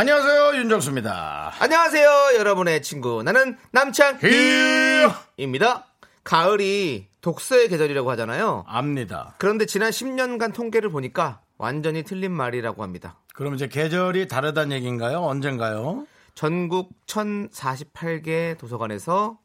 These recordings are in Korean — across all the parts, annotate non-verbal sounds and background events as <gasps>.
안녕하세요 윤정수입니다. 안녕하세요, 여러분의 친구. 나는 남창희입니다. 가을이 독서의 계절이라고 하잖아요. 압니다. 그런데 지난 10년간 통계를 보니까 완전히 틀린 말이라고 합니다. 그럼 이제 계절이 다르다는 얘기인가요? 언젠가요? 전국 1048개 도서관에서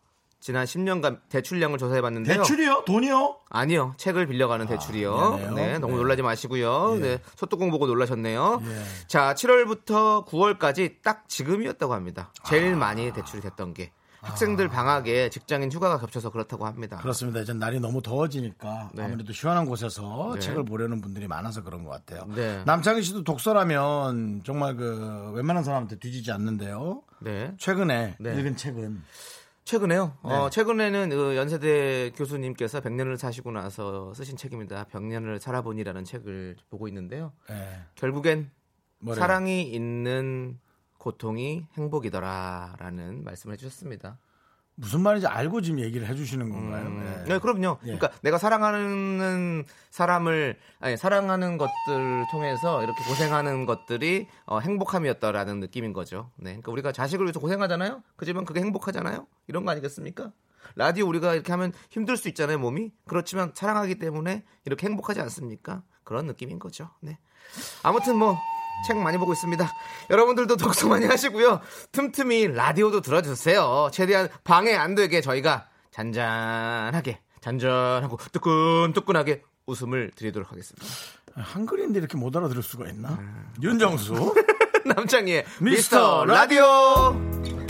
지난 10년간 대출량을 조사해 봤는데요. 대출이요? 돈이요? 아니요. 책을 빌려가는 대출이요. 미안해요. 네, 너무 네. 놀라지 마시고요. 예. 네, 소뚜껑 보고 놀라셨네요. 예. 자, 7월부터 9월까지 딱 지금이었다고 합니다. 제일 아. 많이 대출이 됐던 게. 학생들 방학에 직장인 휴가가 겹쳐서 그렇다고 합니다. 그렇습니다. 이제 날이 너무 더워지니까 네. 아무래도 시원한 곳에서 네. 책을 보려는 분들이 많아서 그런 것 같아요. 네. 남창희 씨도 독서라면 정말 그 웬만한 사람한테 뒤지지 않는데요. 네. 최근에 네. 읽은 책은 최근에요. 네. 어, 최근에는 그 연세대 교수님께서 100년을 사시고 나서 쓰신 책입니다. 100년을 살아보니라는 책을 보고 있는데요. 예. 결국엔 뭐래요? 사랑이 있는 고통이 행복이더라라는 말씀을 해주셨습니다. 무슨 말인지 알고 지금 얘기를 해주시는 건가요? 음, 네. 네, 그럼요. 예. 그러니까 내가 사랑하는 사람을 아니 사랑하는 것들을 통해서 이렇게 고생하는 것들이 어, 행복함이었다라는 느낌인 거죠. 네, 그러니까 우리가 자식을 위해서 고생하잖아요. 그지만 그게 행복하잖아요. 이런 거 아니겠습니까? 라디오 우리가 이렇게 하면 힘들 수 있잖아요, 몸이. 그렇지만 사랑하기 때문에 이렇게 행복하지 않습니까? 그런 느낌인 거죠. 네. 아무튼 뭐 책 많이 보고 있습니다. 여러분들도 독서 많이 하시고요. 틈틈이 라디오도 들어주세요. 최대한 방해 안 되게 저희가 잔잔하게, 잔잔하고 뜨끈뜨끈하게 웃음을 드리도록 하겠습니다. 한글인데 이렇게 못 알아들을 수가 있나? 음. 윤정수 <laughs> 남창희의 미스터 미스터 라디오.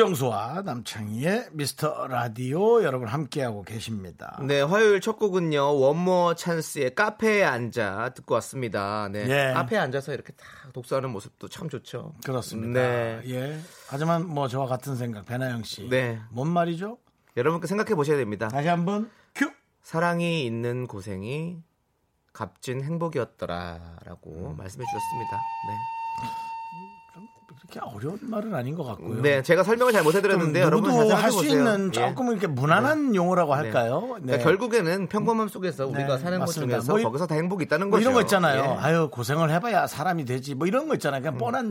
윤정수와 남창희의 미스터 라디오 여러분 함께하고 계십니다. 네, 화요일 첫 곡은요. 원모 찬스의 카페에 앉아 듣고 왔습니다. 네. 예. 카페에 앉아서 이렇게 다 독서하는 모습도 참 좋죠. 그렇습니다. 네. 예. 하지만 뭐 저와 같은 생각 배나영 씨. 네. 뭔 말이죠? 여러분께 생각해 보셔야 됩니다. 다시 한번 큐. 사랑이 있는 고생이 값진 행복이었더라라고 음. 말씀해 주셨습니다. 그렇게 어려운 말은 아닌 것 같고요. 네. 네, 제가 설명을 잘 못 해드렸는데 여러분 누구도 자세히 할수 보세요. 있는 예. 조금 이렇게 무난한 용어라고 네. 할까요? 그러니까 네. 결국에는 평범함 속에서 우리가 네, 사는 것 맞습니다. 중에서 뭐 이- 거기서 다 행복이 있다는 뭐 거죠. 이런 거 있잖아요. 예. 아유 고생을 해봐야 사람이 되지. 뭐 이런 거 있잖아요. 음. 그냥 뻔한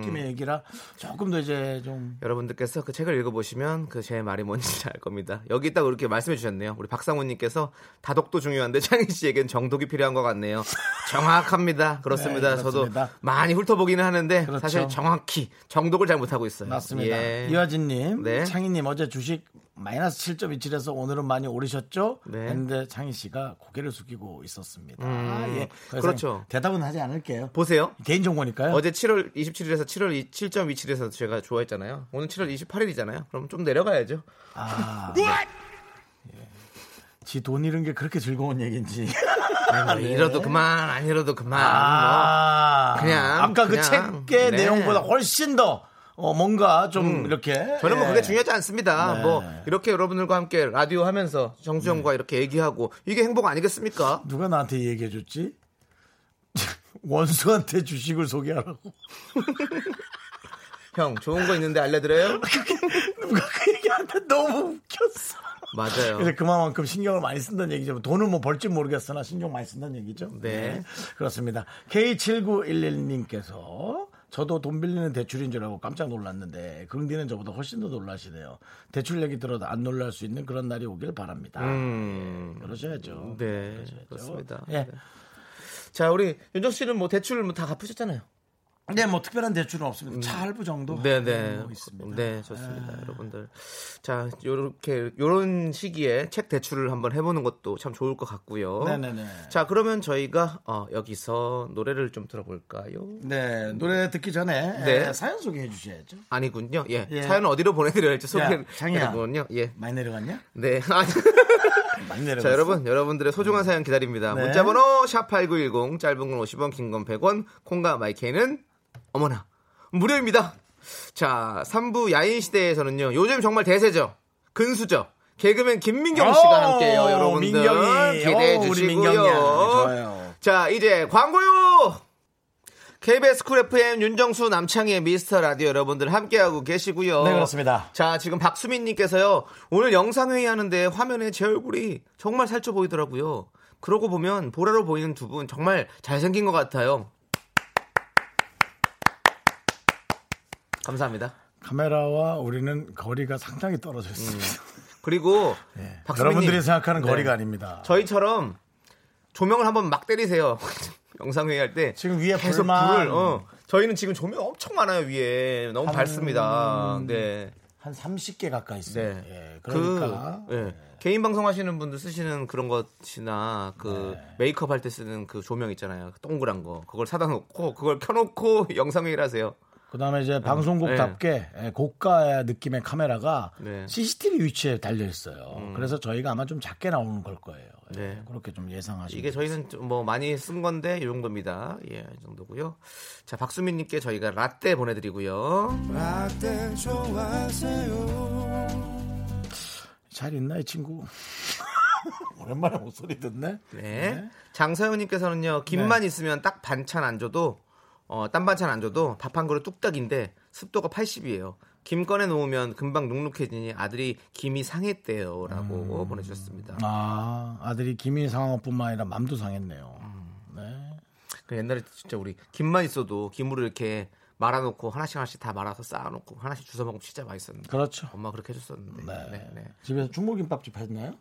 느낌의 얘기라 조금 더 이제 좀 여러분들께서 그 책을 읽어보시면 그 제 말이 뭔지 <laughs> 알 겁니다. 여기 딱 이렇게 말씀해 주셨네요. 우리 박상훈님께서 다독도 중요한데 <laughs> 창희 씨에겐 정독이 필요한 것 같네요. 정확합니다. 그렇습니다. 네, 저도. 많이 훑어보기는 하는데 그렇죠. 사실 정확히 정독을 잘 못하고 있어요. 맞습니다. 예. 이화진님, 네. 창희님 어제 주식 마이너스 7.27에서 오늘은 많이 오르셨죠? 네. 했는데 창희 씨가 고개를 숙이고 있었습니다. 음, 예. 그래서 그렇죠. 대답은 하지 않을게요. 보세요. 개인 정보니까요. 어제 7월 27일에서 7월 7.27에서 제가 좋아했잖아요. 오늘 7월 28일이잖아요. 그럼 좀 내려가야죠. 아, <laughs> 예. 지 돈 잃은 게 그렇게 즐거운 얘기인지. <laughs> 뭐 잃어도 그만, 안 잃어도 그만. 뭐. 아, 그냥, 아까 그 그냥, 책의 네. 내용보다 훨씬 더 어, 뭔가 좀 이렇게 저는 뭐 예. 그게 중요하지 않습니다. 네. 뭐 이렇게 여러분들과 함께 라디오 하면서 정수영과 이렇게 얘기하고 이게 행복 아니겠습니까? 누가 나한테 얘기해 줬지? <laughs> 원수한테 주식을 소개하라고. <laughs> 형 좋은 거 있는데 알려드려요? 누가 그 얘기하는데 너무 웃겼어. 맞아요. 그래서 그만큼 신경을 많이 쓴다는 얘기죠. 돈을 뭐 벌지 모르겠으나 신경 많이 쓴다는 얘기죠. 네. 그렇습니다. K7911님께서 저도 돈 빌리는 대출인 줄 알고 깜짝 놀랐는데 긍디는 저보다 훨씬 더 놀라시네요. 대출 얘기 들어도 안 놀랄 수 있는 그런 날이 오길 바랍니다. 음. 그러셔야죠. 네, 그렇습니다. 예. 네. 자, 우리 윤정 씨는 뭐 대출 뭐 다 갚으셨잖아요. 네, 뭐 특별한 대출은 없습니다. 차 할부 정도. 네네. 뭐 있습니다. 네, 좋습니다. 여러분들. 자, 요렇게, 요런 시기에 책 대출을 한번 해 보는 것도 참 좋을 것 같고요. 네 네 네. 자, 그러면 저희가, 어, 여기서 노래를 좀 들어볼까요? 네, 노래 듣기 전에 네. 에, 사연 소개해 주셔야죠. 아니군요. 예. 예. 사연은 어디로 보내 드려야 할지 소개를. 해드리군요. 예. 많이 내려갔냐? 네. <laughs> 아니. 자, 여러분, 여러분들의 소중한 사연 기다립니다. 네. 문자번호 샵 8910, 짧은 건 50원, 긴 건 100원, 콩과 마이케이는 어머나, 무료입니다. 자, 3부 야인시대에서는요, 요즘 정말 대세죠. 근수저. 개그맨 김민경 씨가 오, 함께해요, 여러분들. 민경이. 기대해 오, 우리 주시고요. 좋아요. 자, 이제 광고요! KBS 쿨 FM 윤정수 남창희의 미스터 라디오 여러분들 함께하고 계시고요. 네, 그렇습니다. 자, 지금 박수민님께서요, 오늘 영상 회의 하는데 화면에 제 얼굴이 정말 살쪄 보이더라고요. 그러고 보면 보라로 보이는 두 분 정말 잘생긴 것 같아요. 감사합니다. 카메라와 우리는 거리가 상당히 떨어져 있습니다. 그리고 네. <laughs> 음. 박수민님. 여러분들이 생각하는 네. 거리가 아닙니다. 저희처럼 조명을 한번 막 때리세요. <laughs> 영상 회의 할 때. 지금 위에 계속 불만 불을, 어. 저희는 지금 조명 엄청 많아요, 위에. 너무 밝습니다. 네. 한 30개 가까이 있어요. 네. 예, 그러니까 그, 예. 개인 방송 하시는 분들 쓰시는 그런 것이나 그 네. 메이크업 할 때 쓰는 그 조명 있잖아요. 동그란 거. 그걸 사다 놓고 그걸 켜 놓고 <laughs> 영상 회의를 하세요. 그다음에 이제 방송국답게 예, 고가 느낌의 카메라가 네. CCTV 위치에 달려 있어요. 그래서 저희가 아마 좀 작게 나오는 걸 거예요. 예, 네. 그렇게 좀 예상하시면 이게 저희는 좀뭐 많이 쓴 건데 이 정도입니다. 예, 이 정도고요. 자, 박수민 님께 저희가 라떼 보내 드리고요. 라떼 좋아하세요 잘 있나 이 친구? <laughs> 오랜만에 목소리 듣네. 네. 장서영 님께서는요, 김만 있으면 딱 반찬 안 줘도, 어, 딴 반찬 안 줘도 밥 한 그릇 뚝딱인데 습도가 80이에요. 김 꺼내 놓으면 금방 눅눅해지니 아들이 김이 상했대요. 라고 보내주셨습니다. 아 아들이 김이 상한 것뿐만 아니라 맘도 상했네요. 네. 그 옛날에 진짜 우리 김만 있어도 김으로 이렇게 말아놓고 하나씩 하나씩 다 말아서 쌓아놓고 하나씩 주워 먹으면 진짜 맛있었는데. 그렇죠. 엄마 그렇게 해줬었는데. 네. 네, 네. 집에서 중국김밥집 했나요?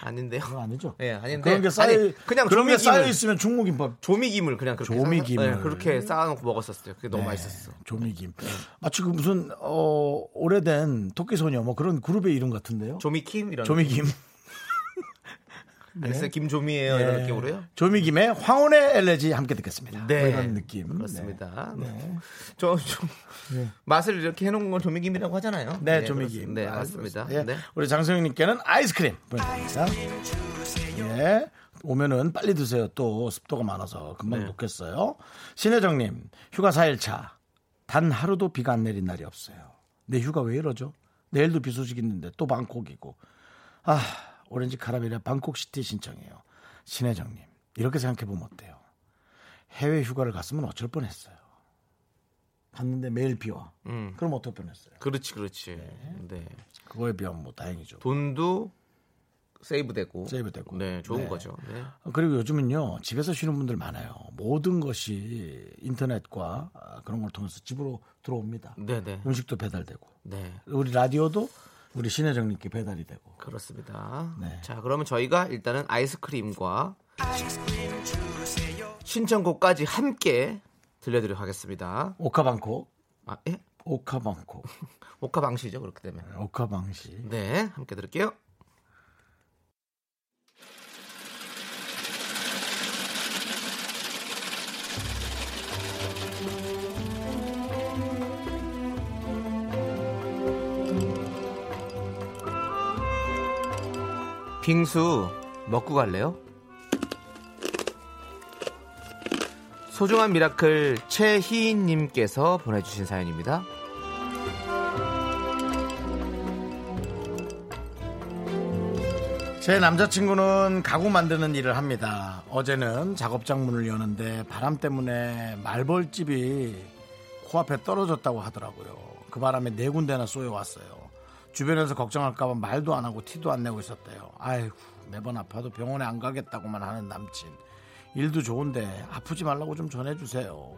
아닌데요. 그건 아니죠. 네, 아닌데. 그런 게 쌓여 아니, 그냥 그런 게 조미김을- 쌓여 있으면 중국김밥 조미김을 그냥 그렇게 조미김을. 쌓아- 네, 그렇게 쌓아 놓고 먹었었어요. 그게 너무 네, 맛있었어. 조미김. 마치 그 무슨 어 오래된 토끼 소녀 뭐 그런 그룹의 이름 같은데요. 조미킴 이런. 조미김. 아니었어요. 김조미예요 이런 느낌으로요. 조미김의 황혼의 엘레지 함께 듣겠습니다. 네. 뭐 이런 느낌. 그렇습니다. 네. 저, 좀 맛을 이렇게 해놓은 건 조미김이라고 하잖아요. 네, 네 조미김. 네, 아, 맞습니다. 예. 네. 우리 장성윤님께는 아이스크림 보내드립니다. 예. 오면은 빨리 드세요. 또 습도가 많아서 금방 네. 녹겠어요. 신혜정님, 휴가 4일차. 단 하루도 비가 안 내린 날이 없어요. 내 휴가 왜 이러죠? 내일도 비 소식 있는데 또 방콕이고. 아, 오렌지 카라멜의 방콕시티 신청해요. 신혜정님, 이렇게 생각해보면 어때요? 해외 휴가를 갔으면 어쩔 뻔했어요. 갔는데 매일 비와. 음. 그럼 어떨 뻔했어요? 그렇지, 그렇지. 네. 그거에 비하면 뭐 다행이죠. 돈도 세이브되고. 세이브되고. 네, 좋은 네. 거죠. 네. 그리고 요즘은요 집에서 쉬는 분들 많아요. 모든 것이 인터넷과 아, 그런 걸 통해서 집으로 들어옵니다. 네, 네. 음식도 배달되고 네. 우리 라디오도 우리 신혜정님께 배달이 되고. 그렇습니다. 네. 자, 그러면 저희가 일단은 아이스크림과 신청곡까지 함께 들려드리도록 하겠습니다. 오카방콕, 아, 예? 오카방콕, 오카 방시죠, 그렇게 되면. 오카방시. 네, 함께 들을게요. 빙수 먹고 갈래요? 소중한 miracle 최희인님께서 보내주신 사연입니다. 제 남자친구는 가구 만드는 일을 합니다. 어제는 작업장 문을 여는데 바람 때문에 말벌집이 코앞에 떨어졌다고 하더라고요. 그 바람에 네 군데나 쏘여왔어요. 주변에서 걱정할까봐 말도 안 하고 티도 안 내고 있었대요. 아이고 매번 아파도 병원에 안 가겠다고만 하는 남친. 일도 좋은데 아프지 말라고 좀 전해주세요.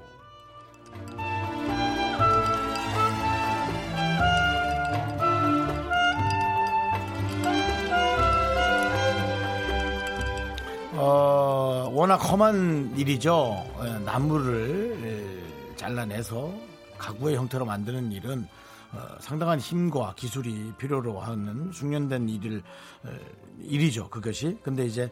어, 워낙 험한 일이죠. 예, 나무를 예, 잘라내서 가구의 형태로 만드는 일은 어, 상당한 힘과 기술이 필요로 하는 숙련된 일을 어, 일이죠. 그것이. 근데 이제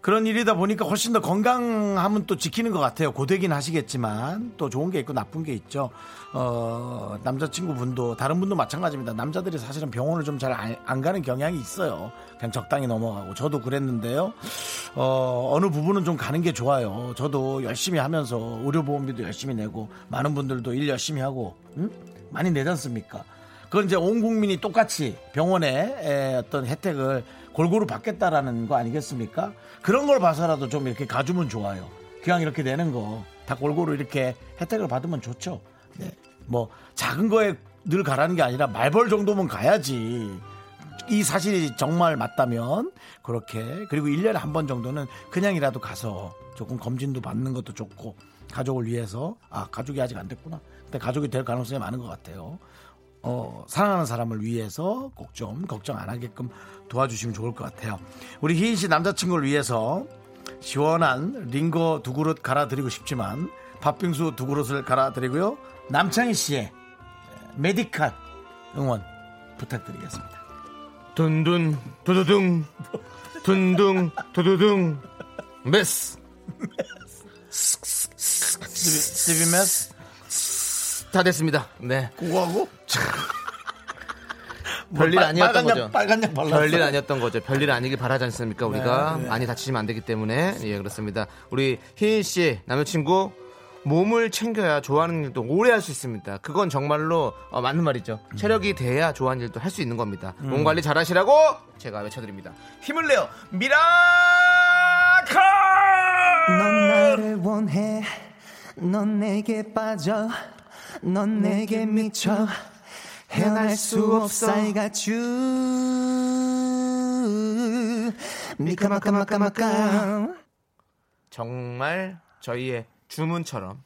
그런 일이다 보니까 훨씬 더 건강함은 또 지키는 것 같아요. 고되긴 하시겠지만 또 좋은 게 있고 나쁜 게 있죠. 어, 남자친구 분도 다른 분도 마찬가지입니다. 남자들이 사실은 병원을 좀 잘 안 가는 경향이 있어요. 그냥 적당히 넘어가고 저도 그랬는데요. 어, 어느 부분은 좀 가는 게 좋아요. 저도 열심히 하면서 의료보험비도 열심히 내고 많은 분들도 일 열심히 하고 응? 많이 내지 않습니까? 그건 이제 온 국민이 똑같이 병원에 에, 어떤 혜택을 골고루 받겠다라는 거 아니겠습니까? 그런 걸 봐서라도 좀 이렇게 가주면 좋아요. 그냥 이렇게 내는 거 다 골고루 이렇게 혜택을 받으면 좋죠. 네. 뭐 작은 거에 늘 가라는 게 아니라 말벌 정도면 가야지. 이 사실이 정말 맞다면 그렇게 그리고 1년에 한 번 정도는 그냥이라도 가서 조금 검진도 받는 것도 좋고 가족을 위해서 아 가족이 아직 안 됐구나. 가족이 될 가능성이 많은 것 같아요. 어, 사랑하는 사람을 위해서 꼭 좀 걱정 안 하게끔 도와주시면 좋을 것 같아요. 우리 희인 씨 남자친구를 위해서 시원한 링거 두 그릇 갈아드리고 싶지만 팥빙수 두 그릇을 갈아드리고요. 남창희 씨의 메디칼 응원 부탁드리겠습니다. 둔둔 두두둥 둔둥 두두둥 메스 스비메스 다 됐습니다. 네. 그거하고 별일 아니었던 빨간 거죠. 약, 빨간 약 발랐어. 별일 아니었던 거죠. 별일 아니길 바라지 않습니까? 우리가 네, 네. 많이 다치시면 안 되기 때문에 예 그렇습니다. 우리 희인 씨 남자친구 몸을 챙겨야 좋아하는 일도 오래 할 수 있습니다. 그건 정말로 어, 맞는 말이죠. 체력이 돼야 좋아하는 일도 할 수 있는 겁니다. 몸 관리 잘하시라고 제가 외쳐드립니다. 힘을 내요 miracle! 넌 나를 원해 넌 내게 빠져 넌 내게 미쳐 헤어날 수 없어 I got you 미카마카마카마카 정말 저희의 주문처럼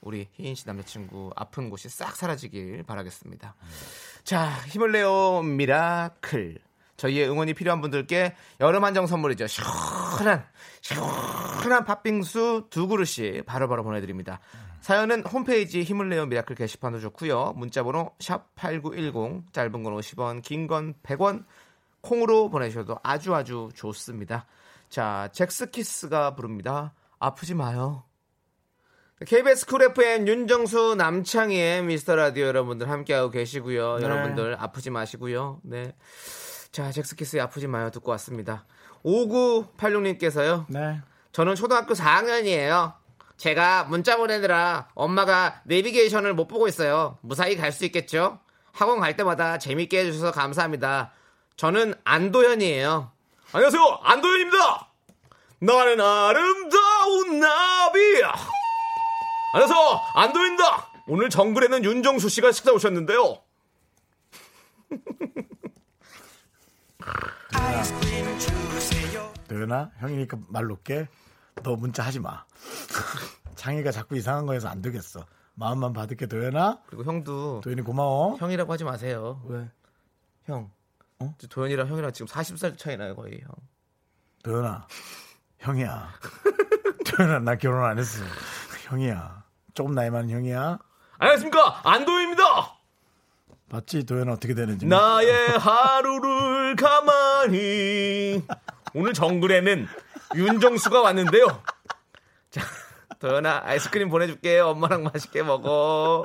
우리 희인 씨 남자친구 아픈 곳이 싹 사라지길 바라겠습니다. 자, 힘을 내요 miracle. 저희의 응원이 필요한 분들께 여름 한정 선물이죠. 시원한 시원한 팥빙수 두 그릇씩 바로바로 보내드립니다. 사연은 홈페이지 힘을 내요 miracle 게시판도 좋고요. 문자번호 샵 #8910 짧은 건 50원, 긴 건 100원 콩으로 보내셔도 아주 아주 좋습니다. 자, 젝스키스가 부릅니다. 아프지 마요. KBS 쿨 FM 윤정수 남창희의 미스터 라디오 여러분들 함께하고 계시고요. 네. 여러분들 아프지 마시고요. 네. 자, 젝스키스의 아프지 마요 듣고 왔습니다. 5986님께서요. 네. 저는 초등학교 4학년이에요. 제가 문자 보내느라 엄마가 내비게이션을 못 보고 있어요. 무사히 갈 수 있겠죠? 학원 갈 때마다 재밌게 해주셔서 감사합니다. 저는 안도현이에요. 안녕하세요. 안도현입니다. 나는 아름다운 나비. 안녕하세요. 안도현입니다. 오늘 정글에는 윤정수 씨가 식사 오셨는데요. 도연아 형이니까 말 놓게 너 문자 하지 마 <laughs> 창희가 자꾸 이상한 거해서 안 되겠어 마음만 받을게 도연아 그리고 형도 도연이 고마워 형이라고 하지 마세요. 왜 형. 어? 저 도현이랑 형이랑 지금 40살 차이 나요, 거의 형. 도연아 형이야 <laughs> 도연아 나 결혼 안 했어 형이야 조금 나이 많은 형이야 안녕하십니까? 안도현입니다. 봤지 도연아 어떻게 되는지 나의 하루를 가만히 오늘 정글에는 윤정수가 왔는데요. 자, 도현아 아이스크림 보내줄게요. 엄마랑 맛있게 먹어.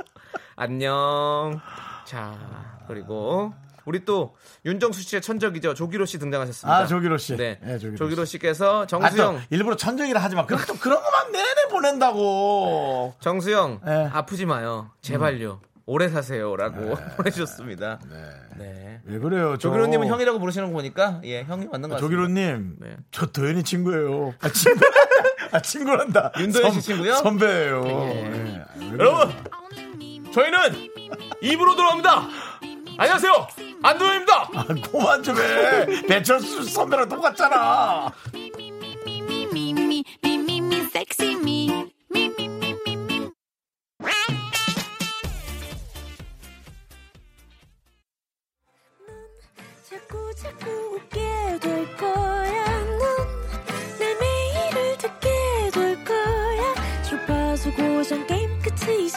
안녕. 자, 그리고 우리 또 윤정수 씨의 천적이죠. 조기로 씨 등장하셨습니다. 아, 조기로 씨. 네, 네, 조기로 조기로 씨께서 아, 정수영 또 일부러 천정이라 하지 마 그럼 또 그런 거만 내내 보낸다고 정수영 네. 아프지 마요. 제발요. 오래 사세요라고 <laughs> 보내주셨습니다. 네. 왜 그래요 저- 조기로님은 형이라고 부르시는 거 보니까 예 형이 맞는 것 같습니다. 조기로님, 네. 저 도현이 친구예요. 아, 친구, <laughs> 아, 친구란다. 윤도현 씨 선- 친구요? 선배예요. 예. 네. 왜 그래요? 여러분 저희는 입으로 들어갑니다. 안녕하세요 안도현입니다. 아, 그만 좀 해. 배철수 선배랑 똑같잖아.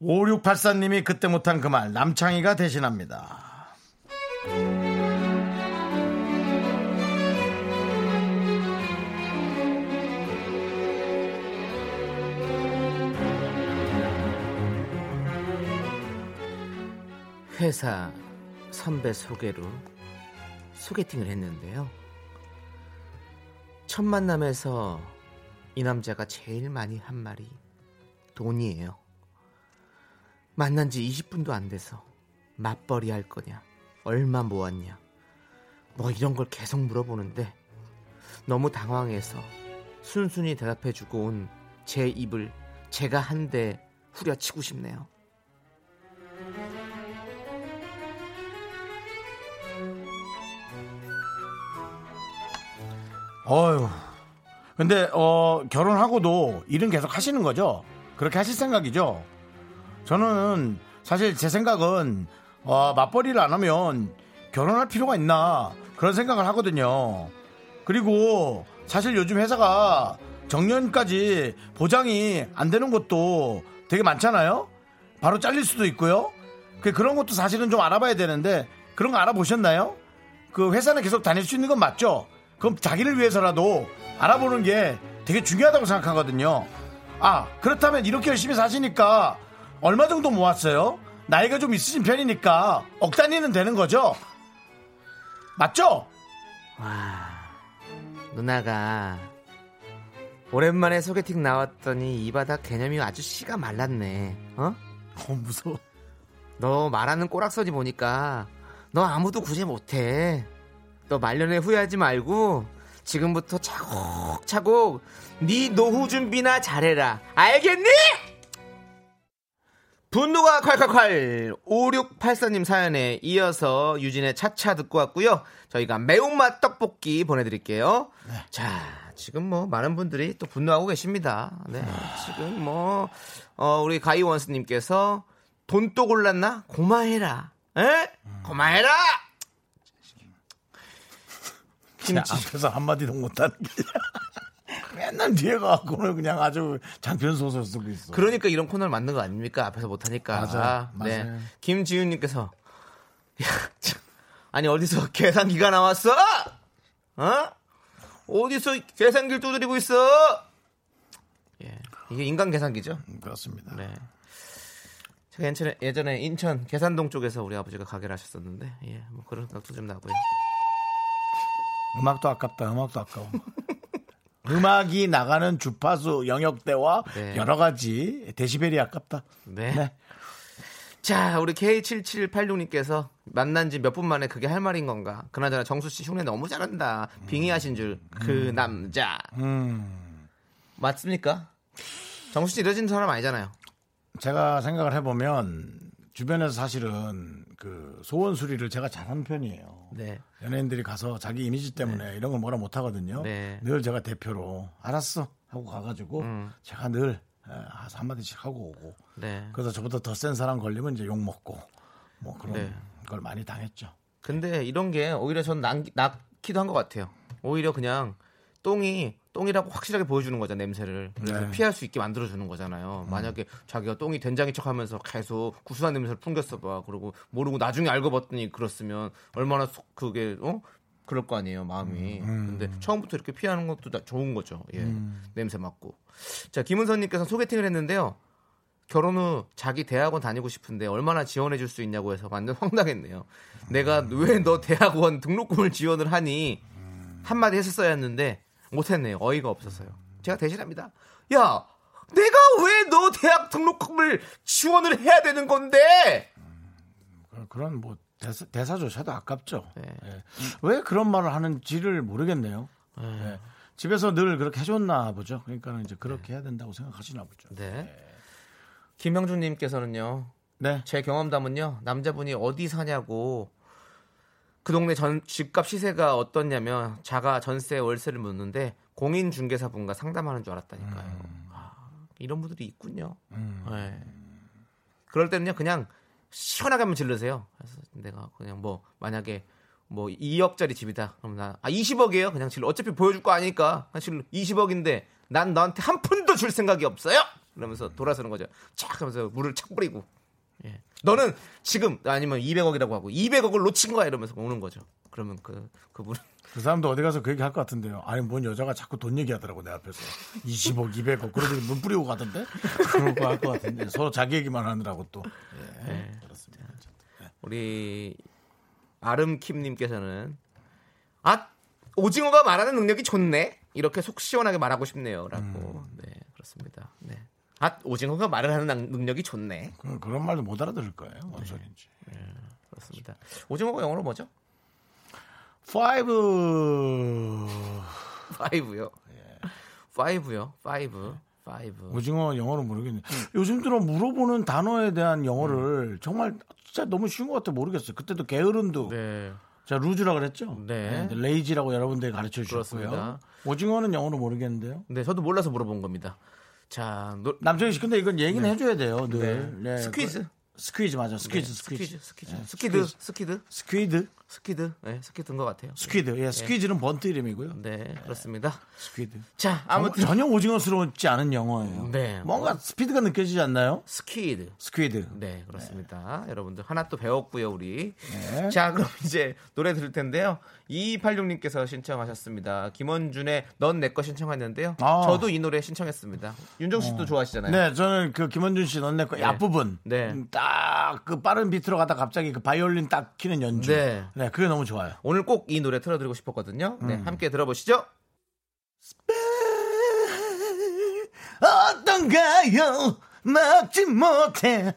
5684님이 그때 못한 그 말 남창희가 대신합니다. 회사 선배 소개로 소개팅을 했는데요. 첫 만남에서 이 남자가 제일 많이 한 말이 돈이에요. 만난 지 20분도 안 돼서 맞벌이 할 거냐, 얼마 모았냐, 뭐 이런 걸 계속 물어보는데 너무 당황해서 순순히 대답해주고 온 제 입을 제가 한 대 후려치고 싶네요. 어휴. 근데 어 결혼하고도 일은 계속 하시는 거죠? 그렇게 하실 생각이죠? 저는 사실 제 생각은 어, 맞벌이를 안 하면 결혼할 필요가 있나 그런 생각을 하거든요. 그리고 사실 요즘 회사가 정년까지 보장이 안 되는 것도 되게 많잖아요. 바로 잘릴 수도 있고요. 그 그런 것도 사실은 좀 알아봐야 되는데 그런 거 알아보셨나요? 그 회사는 계속 다닐 수 있는 건 맞죠? 그럼 자기를 위해서라도 알아보는 게 되게 중요하다고 생각하거든요. 아, 그렇다면 이렇게 열심히 사시니까 얼마 정도 모았어요? 나이가 좀 있으신 편이니까 억 단위는 되는 거죠? 맞죠? 와, 누나가 오랜만에 소개팅 나왔더니 이 바닥 개념이 아주 씨가 말랐네. 어? 어, 무서워. 너 말하는 꼬락서지 보니까 너 아무도 구제 못해. 너 말년에 후회하지 말고 지금부터 차곡차곡 네 노후 준비나 잘해라. 알겠니? 분노가 콸콸콸 5684님 사연에 이어서 유진의 차차 듣고 왔고요. 저희가 매운맛 떡볶이 보내드릴게요. 자, 지금 뭐 많은 분들이 또 분노하고 계십니다. 네, 지금 뭐 어, 우리 가이원스님께서 돈 또 골랐나? 고마해라. 에? 고마해라. 그냥 앞에서 한마디도 못하는 게 <laughs> 맨날 뒤에 가고는 그냥 아주 장편 소설 쓰고 있어. 그러니까 이런 코너를 만든 거 아닙니까? 앞에서 못하니까. 맞아, 네. 맞아요. 김지윤님께서 <laughs> 야, 참. 아니 어디서 계산기가 나왔어? 어? 어디서 계산기를 두드리고 있어? 예, 이게 인간 계산기죠. 음, 그렇습니다. 네. 제가 예전에, 예전에 인천 계산동 쪽에서 우리 아버지가 가게를 하셨었는데, 예, 뭐 그런 생각도 좀 나고요. 음악도 아깝다. 음악도 아까워. 음악이 나가는 주파수 영역대와 네. 여러 가지 데시벨이 아깝다. 네. 네. 자, 우리 K7786님께서 만난 지 몇 분 만에 그게 할 말인 건가? 그나저나 정수 씨 흉내 너무 잘한다. 빙의하신 줄. 그 남자. 음. 맞습니까? 정수 씨 이러진 사람 아니잖아요. 제가 생각을 해보면 주변에서 사실은 그 소원 수리를 제가 잘하는 편이에요. 네. 연예인들이 가서 자기 이미지 때문에 이런 걸 뭐라 못 하거든요. 네. 늘 제가 대표로 알았어 하고 가가지고 음. 제가 늘 에, 한마디씩 하고 오고 네. 그래서 저보다 더 센 사람 걸리면 이제 욕 먹고 뭐 그런 네. 걸 많이 당했죠. 근데 이런 게 오히려 전 낫, 낫기도 한 것 같아요. 오히려 그냥 똥이 똥이라고 확실하게 보여주는 거잖아요 냄새를 네. 피할 수 있게 만들어주는 거잖아요. 만약에 자기가 똥이 된장인 척하면서 계속 구수한 냄새를 풍겼어 봐. 그리고 모르고 나중에 알고 봤더니 그렇으면 얼마나 속 그게 어 그럴 거 아니에요 마음이. 근데 처음부터 이렇게 피하는 것도 다 좋은 거죠. 예 냄새 맡고. 자 김은선님께서 소개팅을 했는데요. 결혼 후 자기 대학원 다니고 싶은데 얼마나 지원해 줄 수 있냐고 해서 완전 황당했네요. 내가 왜 너 대학원 등록금을 지원을 하니 한마디 했었어야 했는데 못했네요. 어이가 없었어요. 제가 대신합니다. 야, 내가 왜 너 대학 등록금을 지원을 해야 되는 건데? 그- 그런 뭐 대사, 대사조차도 아깝죠. 네. 예. 왜 그런 말을 하는지를 모르겠네요. 예. 집에서 늘 그렇게 해줬나 보죠. 그러니까 이제 그렇게 해야 된다고 생각하시나 보죠. 네. 김형준님께서는요. 네. 제 경험담은요. 남자분이 어디 사냐고 그 동네 전 집값 시세가 어떻냐면 자가 전세 월세를 묻는데 공인 중개사분과 상담하는 줄 알았다니까요. 아, 이런 분들이 있군요. 네. 그럴 때는요 그냥 시원하게 한번 질르세요. 그래서 내가 그냥 뭐 만약에 뭐 2억짜리 집이다. 그럼 나 아 20억이에요. 그냥 질러. 어차피 보여줄 거 아니까. 사실 20억인데 난 너한테 한 푼도 줄 생각이 없어요. 그러면서 돌아서는 거죠. 착 하면서 물을 착 뿌리고. 예. 너는 지금 아니면 200억이라고 하고 200억을 놓친 거야 이러면서 오는 거죠. 그러면 그 그분 그 사람도 어디 가서 그 얘기 할 것 같은데요. 아니, 뭔 여자가 자꾸 돈 얘기하더라고, 내 앞에서. 20억, 200억. 그러더니 문 뿌리고 가던데? <laughs> 그럴 거할 것 같은데. 서로 자기 얘기만 하느라고 또. 예. 그렇습니다. 우리 아름킴님께서는 아 오징어가 말하는 능력이 좋네 이렇게 속 시원하게 말하고 싶네요라고 네 그렇습니다. 네. 아 오징어가 말을 하는 능- 능력이 좋네 그, 그런 말도 못 알아들을 거예요. 뭔 소리인지. 그렇습니다. 오징어가 영어로 뭐죠? Five. Five요. Five요. Five. Five. 오징어 영어로 모르겠네. 요즘 들어 물어보는 단어에 대한 음. 영어를 정말 진짜 너무 쉬운 것 같아 모르겠어요. 그때도 게으름도 네. 자 loose라 그랬죠. 네. lazy라고 여러분들이 가르쳐 주셨고요. 그렇습니다. 오징어는 영어로 모르겠는데요. 네, 저도 몰라서 물어본 겁니다. 자, 노, 남창희 씨 근데 이건 얘기는 해줘야 돼요. 늘. 네. 네. squeeze. 그- squeeze 맞아. 네, squeeze squeeze. squeeze, squeeze. 네, squid, squeeze. squid, squid. squid. 네, squid인 것 같아요. squid. 예, 스퀴즈는 번트 이름이고요. 네, 그렇습니다. squid. 자, 아무튼 전혀 오징어스럽지 않은 영어예요. 네. 뭔가 스피드가 느껴지지 않나요? squid. squid. 네, 그렇습니다. 여러분들 하나 또 배웠고요, 우리. 네. 자, 그럼 <laughs> 이제 노래 들을 텐데요. 2286님께서 신청하셨습니다. 김원준의 넌 내 거 신청했는데요. 아. 저도 이 노래 신청했습니다. 윤정수 씨도 좋아하시잖아요. 네, 저는 그 김원준 씨 넌 내 거 앞부분. 네. 딱 그 빠른 비트로 가다 갑자기 그 바이올린 딱 키는 연주. 네. 네, 그게 너무 좋아요. 오늘 꼭 이 노래 틀어드리고 싶었거든요. 네, 음. 함께 들어보시죠. 어떤가요? 막지 못해.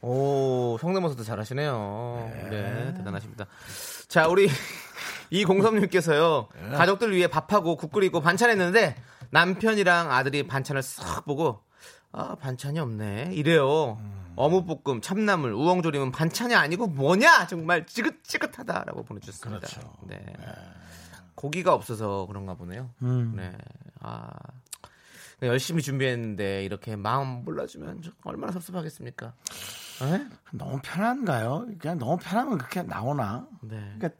오, 성대모사도 잘하시네요. 네. 대단하십니다. 자, 우리 <laughs> 이 공섭님께서요. 네. 가족들 위해 밥하고 국 끓이고 반찬했는데 남편이랑 아들이 반찬을 싹 보고 아 반찬이 없네 이래요. 음. 어묵볶음, 참나물, 우엉조림은 반찬이 아니고 뭐냐 정말 지긋지긋하다라고 보내주셨습니다. 그렇죠. 네. 고기가 없어서 그런가 보네요. 음. 네. 아 열심히 준비했는데 이렇게 마음 몰라주면 좀 얼마나 섭섭하겠습니까? 네? 너무 편한가요? 그냥 너무 편하면 그렇게 나오나? 네. 그러니까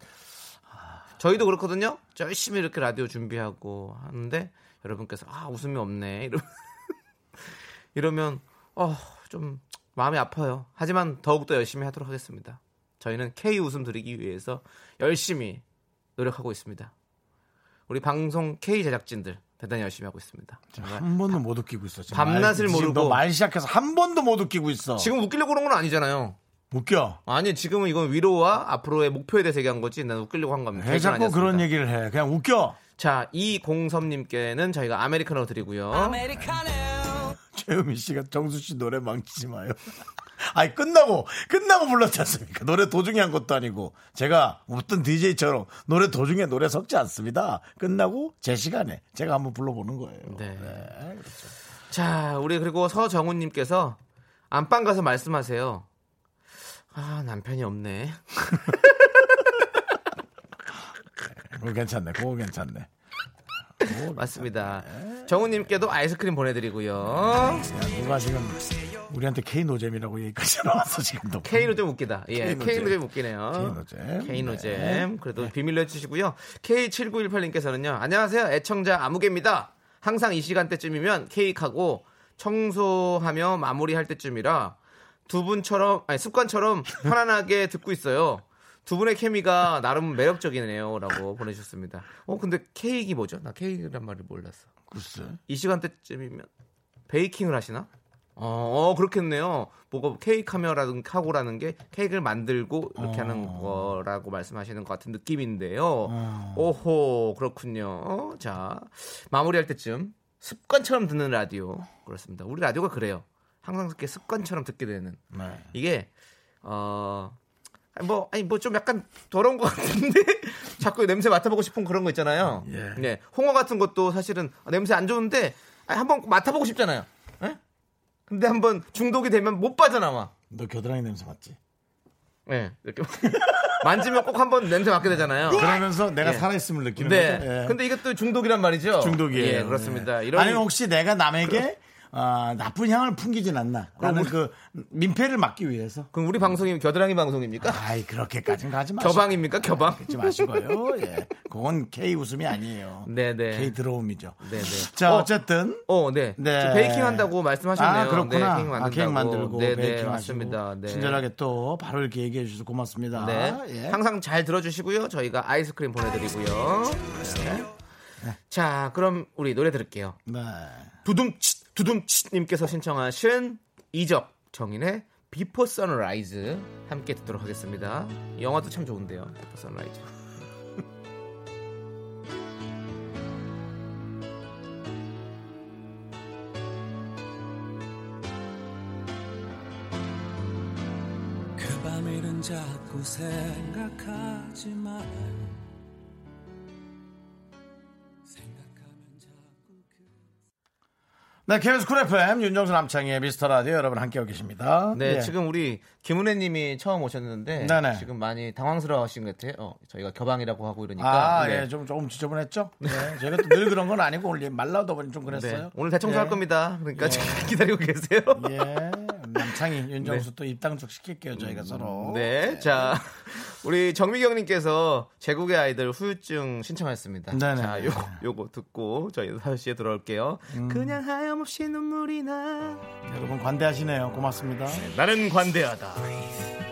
저희도 그렇거든요. 열심히 이렇게 라디오 준비하고 하는데 여러분께서 아 웃음이 없네 이러 이러면 <laughs> 어좀 마음이 아파요. 하지만 더욱 더 열심히 하도록 하겠습니다. 저희는 K 웃음 드리기 위해서 열심히 노력하고 있습니다. 우리 방송 K 제작진들 대단히 열심히 하고 있습니다. 한 번도 못 웃기고 있어. 지금 밤낮을 말- 모르고. 너말 시작해서 한 번도 못 웃기고 있어. 지금 웃기려고 그런 건 아니잖아요. 웃겨. 아니 지금은 이건 위로와 앞으로의 목표에 대해서 얘기한 거지. 난 웃기려고 한 겁니다. 왜 자꾸. 그런 얘기를 해? 그냥 웃겨. 자, 이공섭님께는 저희가 아메리카노 드리고요. 최우미 씨가 정수 씨 노래 망치지 마요. <laughs> 아니 끝나고 끝나고 불렀지 않습니까? 노래 도중에 한 것도 아니고 제가 어떤 DJ처럼 노래 도중에 노래 섞지 않습니다. 끝나고 제 시간에 제가 한번 불러보는 거예요. 네. 그렇죠. 자, 우리 그리고 서정훈님께서 안방 가서 말씀하세요. 아, 남편이 없네. <laughs> 그거 괜찮네. 그거 괜찮네. 맞습니다. 정훈님께도 아이스크림 보내드리고요. 야, 누가 지금 우리한테 K 노잼이라고 얘기까지 나왔어 지금도. K로 좀 웃기다. 예, K노잼. K로 좀 웃기네요. K노잼. K노잼. 네. 그래도 비밀로 해주시고요. K7918님께서는요. 안녕하세요. 애청자 아무개입니다. 항상 이 시간대쯤이면 케이크하고 청소하며 마무리할 때쯤이라 두 분처럼, 아니, 습관처럼 편안하게 듣고 있어요. 두 분의 케미가 나름 매력적이네요. 라고 보내주셨습니다. 어, 근데 케이크이 뭐죠? 나 케이크란 말을 몰랐어. 글쎄. 이 시간대쯤이면 베이킹을 하시나? 어, 어, 그렇겠네요. 뭐가 케이크 하며라든 하고라는 게 케이크를 만들고 이렇게 하는 거라고 말씀하시는 것 같은 느낌인데요. 오호 그렇군요. 자 마무리할 때쯤 습관처럼 듣는 라디오 그렇습니다. 우리 라디오가 그래요. 항상 그렇게 습관처럼 듣게 되는 네. 이게 어. 뭐 아니 뭐 좀 약간 더러운 것 같은데 <laughs> 자꾸 냄새 맡아보고 싶은 그런 거 있잖아요. 예. 네, 홍어 같은 것도 사실은 냄새 안 좋은데 한번 맡아보고 싶잖아요. 예? 근데 한번 중독이 되면 못 빠져나와. 너 겨드랑이 냄새 맡지? 네, 이렇게 <laughs> 만지면 꼭 한번 냄새 맡게 되잖아요. 그러면서 내가 예. 살아있음을 느끼는 네. 거죠. 예. 근데 이것도 중독이란 말이죠. 중독이에요. 예, 그렇습니다. 이런 아니면 혹시 내가 남에게 아, 나쁜 향을 풍기진 않나? 라는 그 민폐를 막기 위해서. 그럼 우리 방송이 겨드랑이 방송입니까? 아이 그렇게까지는 가지 마시고. 겨방입니까? 겨방? 하지 마시고요. 예. 그건 K 웃음이 아니에요. 네네. K 들어옴이죠. 네네. 자 어, 어쨌든 어, 네. 네. 베이킹 한다고 말씀하셨네요. 아, 그렇구나. 네, 케이크 아, 만든다고. 케이크 만들고 네, 베이킹 네, 하시고. 맞습니다. 네. 친절하게 또 바로 이렇게 얘기해 주셔서 고맙습니다. 네. 예. 항상 잘 들어주시고요. 저희가 아이스크림 보내드리고요. 네. 자, 그럼 우리 노래 들을게요. 네. 두둠치, 두둠치님께서 신청하신 이적 정인의 Before Sunrise 함께 듣도록 하겠습니다. 이 영화도 참 좋은데요. Before Sunrise. <laughs> 그 밤일은 자꾸 생각하지 말아요 네, KBS 쿨 FM 윤정수 남창희의 미스터 라디오 여러분 함께하고 계십니다. 네, 예. 지금 우리 김은혜 님이 처음 오셨는데 네네. 지금 많이 당황스러워하신 것 같아요. 어, 저희가 겨방이라고 하고 이러니까. 아, 네. 예, 좀 조금 지저분했죠? 네. 저희가 또 늘 그런 건 아니고 오늘 말라다 보니 좀 네. 그랬어요. 오늘 대청소할 예. 겁니다. 그러니까 예. 잘 기다리고 계세요. 예. 남창희, 윤정수 또 입당적 시킬게요, 저희가 서로. 네, 자 우리 정미경님께서 제국의 아이들 후유증 신청하셨습니다. 네네. 자, 요거 요거 듣고 저희 5시에 돌아올게요. 음. 그냥 하염없이 눈물이 나. 여러분 관대하시네요. 고맙습니다. 나는 관대하다.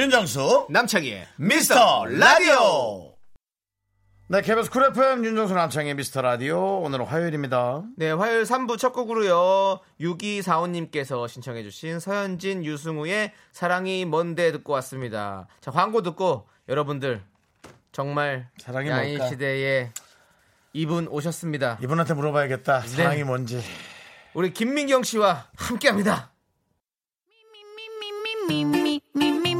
윤정수, 남창희의 미스터 라디오! 네, KBS Cool FM 윤정수 남창희 미스터 라디오. 오늘은 화요일입니다. 네, 화요일 3부 첫 곡으로요. 6245님께서 신청해주신 서현진, 유승우의 사랑이 뭔데 듣고 왔습니다. 자, 광고 듣고 여러분들 정말 사랑이 야인 뭘까? 시대에 이분 오셨습니다. 이분한테 물어봐야겠다. 사랑이 뭔지. 우리 김민경 씨와 함께 합니다. me, me, me,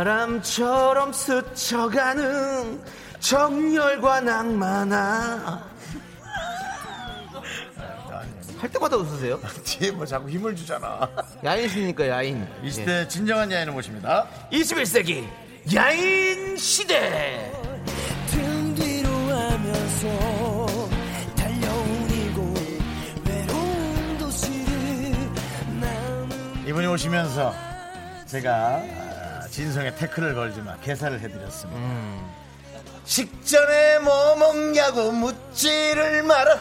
바람처럼 스쳐가는 정열과 낭만아. 할 때마다 웃으세요? <laughs> 뒤에 뭐 자꾸 힘을 주잖아. 야인이시니까 야인. 이 시대 진정한 야인을 모십니다. 21세기 야인 시대. 이분이 오시면서 제가 아, 진성의 태클을 걸지만 개사를 해드렸습니다. 식전에 뭐 먹냐고 묻지를 마라.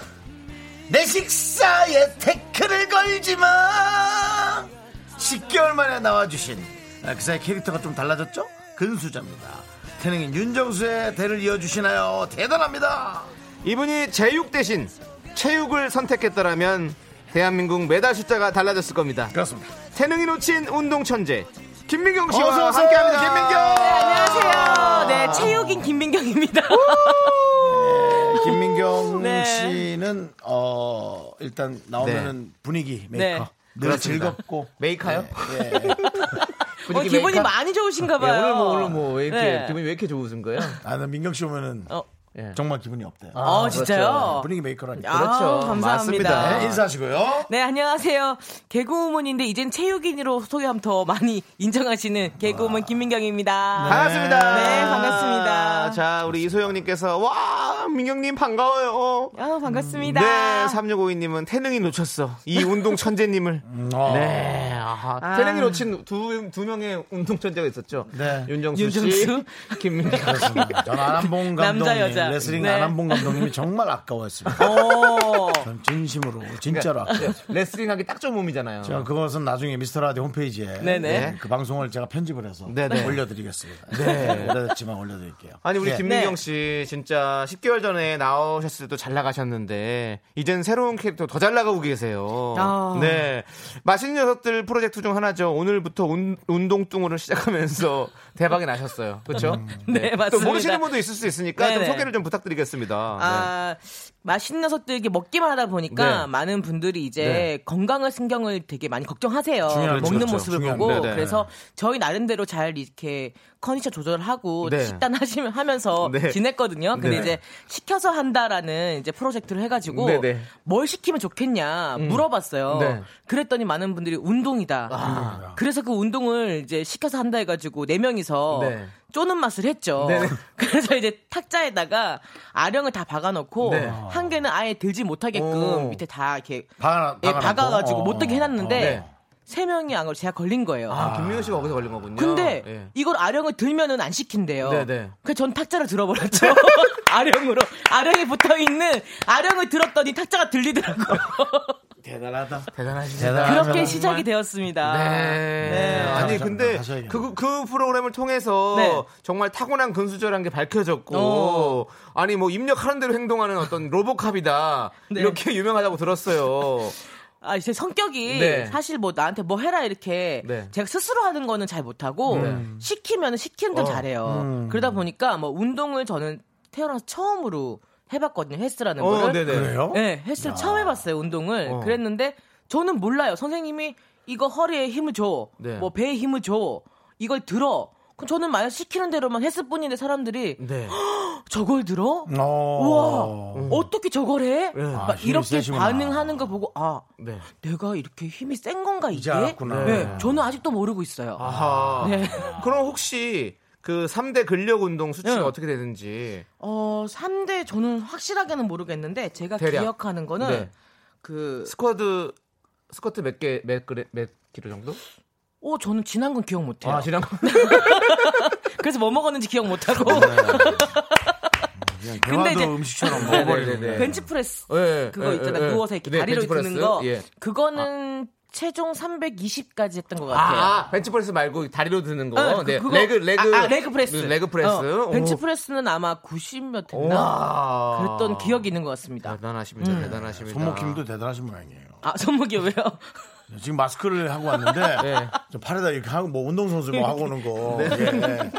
내 식사에 태클을 걸지마. 10개월 만에 나와주신 아, 그 사이 캐릭터가 좀 달라졌죠? 근수자입니다. 태능인 윤정수의 대를 이어주시나요? 대단합니다. 이분이 제육 대신 체육을 선택했더라면 대한민국 메달 숫자가 달라졌을 겁니다. 그렇습니다. 태릉이 놓친 운동 천재 김민경 씨와 어서 오세요, 함께합니다. 김민경. 안녕하세요. 네, 체육인 김민경입니다. <laughs> 네, 김민경 네. 씨는 어 일단 나오면은 분위기 메이커. 네. 늘 그렇습니다. 즐겁고 메이커요? 예, 예. <laughs> 어, 기분이 많이 좋으신가 예, 봐요. 오늘 뭐 오늘 뭐 왜 이렇게 네. 기분이 왜 이렇게 좋으신 거예요? 아, 나 민경 씨 오면은 어, 예. 정말 기분이 없대요. 어, 진짜요? 분위기 메이커라니까. 아, 그렇죠. 감사합니다. 맞습니다. 네, 인사하시고요. 네, 안녕하세요. 개그우먼인데 이젠 체육인으로 소개하면 더 많이 인정하시는 개그우먼 김민경입니다. 반갑습니다. 네, 반갑습니다. 자, 우리 이소영님께서 와 민경님 반가워요. 아, 반갑습니다. 네, 3652님은 태능이 놓쳤어. 이 운동 천재님을. 어. 네, 아하. 아. 태능이 놓친 두, 두 명의 운동 천재가 있었죠. 네. 윤정수, 윤정수? 씨, 김민경. 그렇습니다. 전 안한봉 남자, 감독님, 여자. 레슬링 네. 안한봉 감독님이 정말 아까웠습니다. 오. 전 진심으로 진짜로 아까워. 네, 레슬링 하기 딱 좋은 몸이잖아요. 제가 그것은 나중에 미스터 라디오 홈페이지에 네네. 네, 그 방송을 제가 편집을 해서 네네. 올려드리겠습니다. 네. 오래됐지만 올려드릴게요. 아니 우리 네. 김민경 네. 씨 진짜 10개월 전에 나오셨을 때도 잘 나가셨는데 이젠 새로운 캐릭터 더 잘 나가고 계세요. 아. 네, 맛있는 녀석들 프로젝트 중 하나죠. 오늘부터 운, 운동뚱으로 시작하면서 대박이 나셨어요. <laughs> 그렇죠? 네, 또 맞습니다. 모르시는 분도 있을 수 있으니까 좀. 소개를 좀 부탁드리겠습니다. 아, 맛있는 녀석들 이렇게 먹기만 하다 보니까 네. 많은 분들이 이제 네. 건강을 신경을 되게 많이 걱정하세요. 먹는 거죠. 모습을 중요한 보고 거. 네네. 그래서 저희 나름대로 잘 이렇게 컨디션 조절하고 네. 식단 하시면 하면서 네. 지냈거든요. 근데. 이제 시켜서 한다라는 이제 프로젝트를 해가지고 네네. 뭘 시키면 좋겠냐 물어봤어요. 네. 그랬더니 많은 분들이 운동이다. 그래서 그 운동을 이제 시켜서 한다 해가지고 네 명이서 네. 쪼는 맛을 했죠. 네네. <laughs> 그래서 이제 탁자에다가 아령을 다 박아놓고 네. 한 개는 아예 들지 못하게끔 오. 밑에 다 이렇게 박아, 예, 박아놓고? 박아가지고 어. 못 뜨게 해놨는데 네. 세 명이 안 걸려 제가 걸린 거예요. 아, 김민경 씨가 거기서 걸린 거군요. 근데 예. 이걸 아령을 들면은 안 시킨대요. 네네. 그래서 전 탁자를 들어버렸죠. <laughs> 아령으로 아령이 붙어 있는 아령을 들었더니 탁자가 들리더라고요. <laughs> 대단하다. 대단하다. 그렇게 정말. 시작이 되었습니다. 네. 네. 아니 자, 근데. 그, 그 프로그램을 통해서 네. 정말 타고난 근수저란 게 밝혀졌고 어. 아니 뭐 입력하는 대로 행동하는 어떤 <laughs> 로보캅이다 네. 이렇게 유명하다고 들었어요. 아, 제 성격이 네. 사실 뭐 나한테 뭐 해라 이렇게 네. 제가 스스로 하는 거는 잘 못하고 시키면 시키는 건 어. 잘해요. 음. 그러다 보니까 뭐 운동을 저는 태어나서 처음으로 해봤거든요. 헬스라는 어, 거를. 네네. 그래요? 네, 헬스를 처음 해봤어요. 운동을. 어. 그랬는데 저는 몰라요. 선생님이 이거 허리에 힘을 줘, 네. 뭐 배에 힘을 줘, 이걸 들어. 그럼 저는 만약 시키는 대로만 했을 뿐인데 사람들이 네. <gasps> 저걸 들어? 어. 우와, 어떻게 저걸 해? 네. 막 아, 이렇게 세시구나. 반응하는 거 보고 아 네. 내가 이렇게 힘이 센 건가 이게? 네, 네. 저는 아직도 모르고 있어요. 아하. 네. 그럼 혹시 그 3대 근력 운동 수치가 네. 어떻게 되는지 어, 3대 저는 확실하게는 모르겠는데 제가 대략. 기억하는 거는 네. 그 스쿼트 스쿼트 몇 개 몇 그래 몇 킬로 정도? 어, 저는 지난 건 기억 못 해요. 아, 지난 거. <laughs> 그래서 뭐 먹었는지 기억 못 하고 그냥 근데 이제- 음식처럼 네네네네. 먹어버리는 벤치프레스 예, 그거 예, 있잖아. 예, 누워서 이렇게 네, 다리로? 드는 거. 예. 그거는 최종 320까지 했던 것 같아요. 아, 벤치프레스 말고 다리로 드는 거. 어, 그- 네. 그거- leg leg 아, 아, leg press. leg press. 어, 오. 벤치프레스는 아마 90몇 했나? 와. 그랬던 기억이 있는 것 같습니다. 대단하십니다. 음. 대단하십니다. 손목 힘도 대단하신 모양이에요. 아, 손목이 왜요? <laughs> 지금 마스크를 하고 왔는데 네. 저 팔에다 이렇게 하고 뭐 운동선수 뭐 <laughs> 하고 오는 거. 예.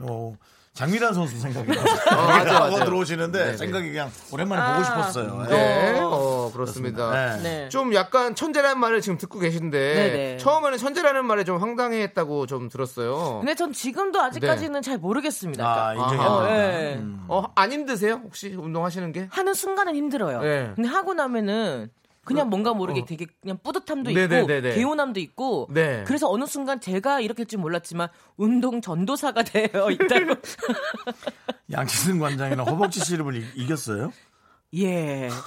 어, 장미란 선수 생각이 나요. 맞아, 하고 맞아. 들어오시는데 네, 네. 생각이 그냥 오랜만에 아. 보고 싶었어요. 예. 네. 어, 그렇습니다. 네. 네. 좀 약간 천재라는 말을 지금 듣고 계신데 네네. 처음에는 천재라는 말에 좀 황당해했다고 좀 들었어요. 근데 전 지금도 아직까지는 잘 모르겠습니다. 아, 그러니까 인정이. 안 된다. 예. 음. 어, 안 힘드세요? 혹시 운동하시는 게? 하는 순간은 힘들어요. 네. 근데 하고 나면은 그냥 뭔가 모르게 어. 되게 그냥 뿌듯함도 네네네네. 있고 개운함도 있고 네. 그래서 어느 순간 제가 이렇게 할 줄 몰랐지만 운동 전도사가 <laughs> 되어 있다고 <laughs> 양치승 관장이랑 허벅지 씨름을 이- 이겼어요? 예 <laughs>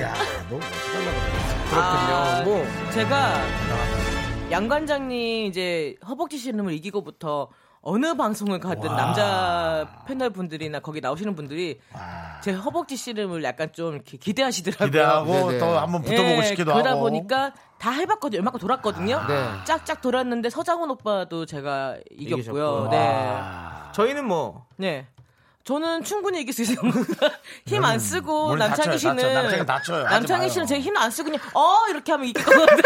야, 너 어떡하려고 아, 그렇군요. 뭐 제가 양 관장님 이제 허벅지 씨름을 이기고부터 어느 방송을 가든 와. 남자 패널 분들이나 거기 나오시는 분들이 제 허벅지 씨름을 약간 좀 이렇게 기대하시더라고요. 기대하고 네네. 또 한번 붙어보고 예, 싶기도 그러다 하고. 보니까 다 해봤거든요. 얼마큼 돌았거든요. 네. 짝짝 돌았는데 서장훈 오빠도 제가 이겼고요. 네. 저희는 뭐 네. 저는 충분히 이길 수 있어요. <laughs> 힘 안 쓰고 남창희 다쳐요, 씨는 다쳐. 남창희. 씨는 제가 힘 안 쓰고 그냥 어 이렇게 하면 이길 거거든요.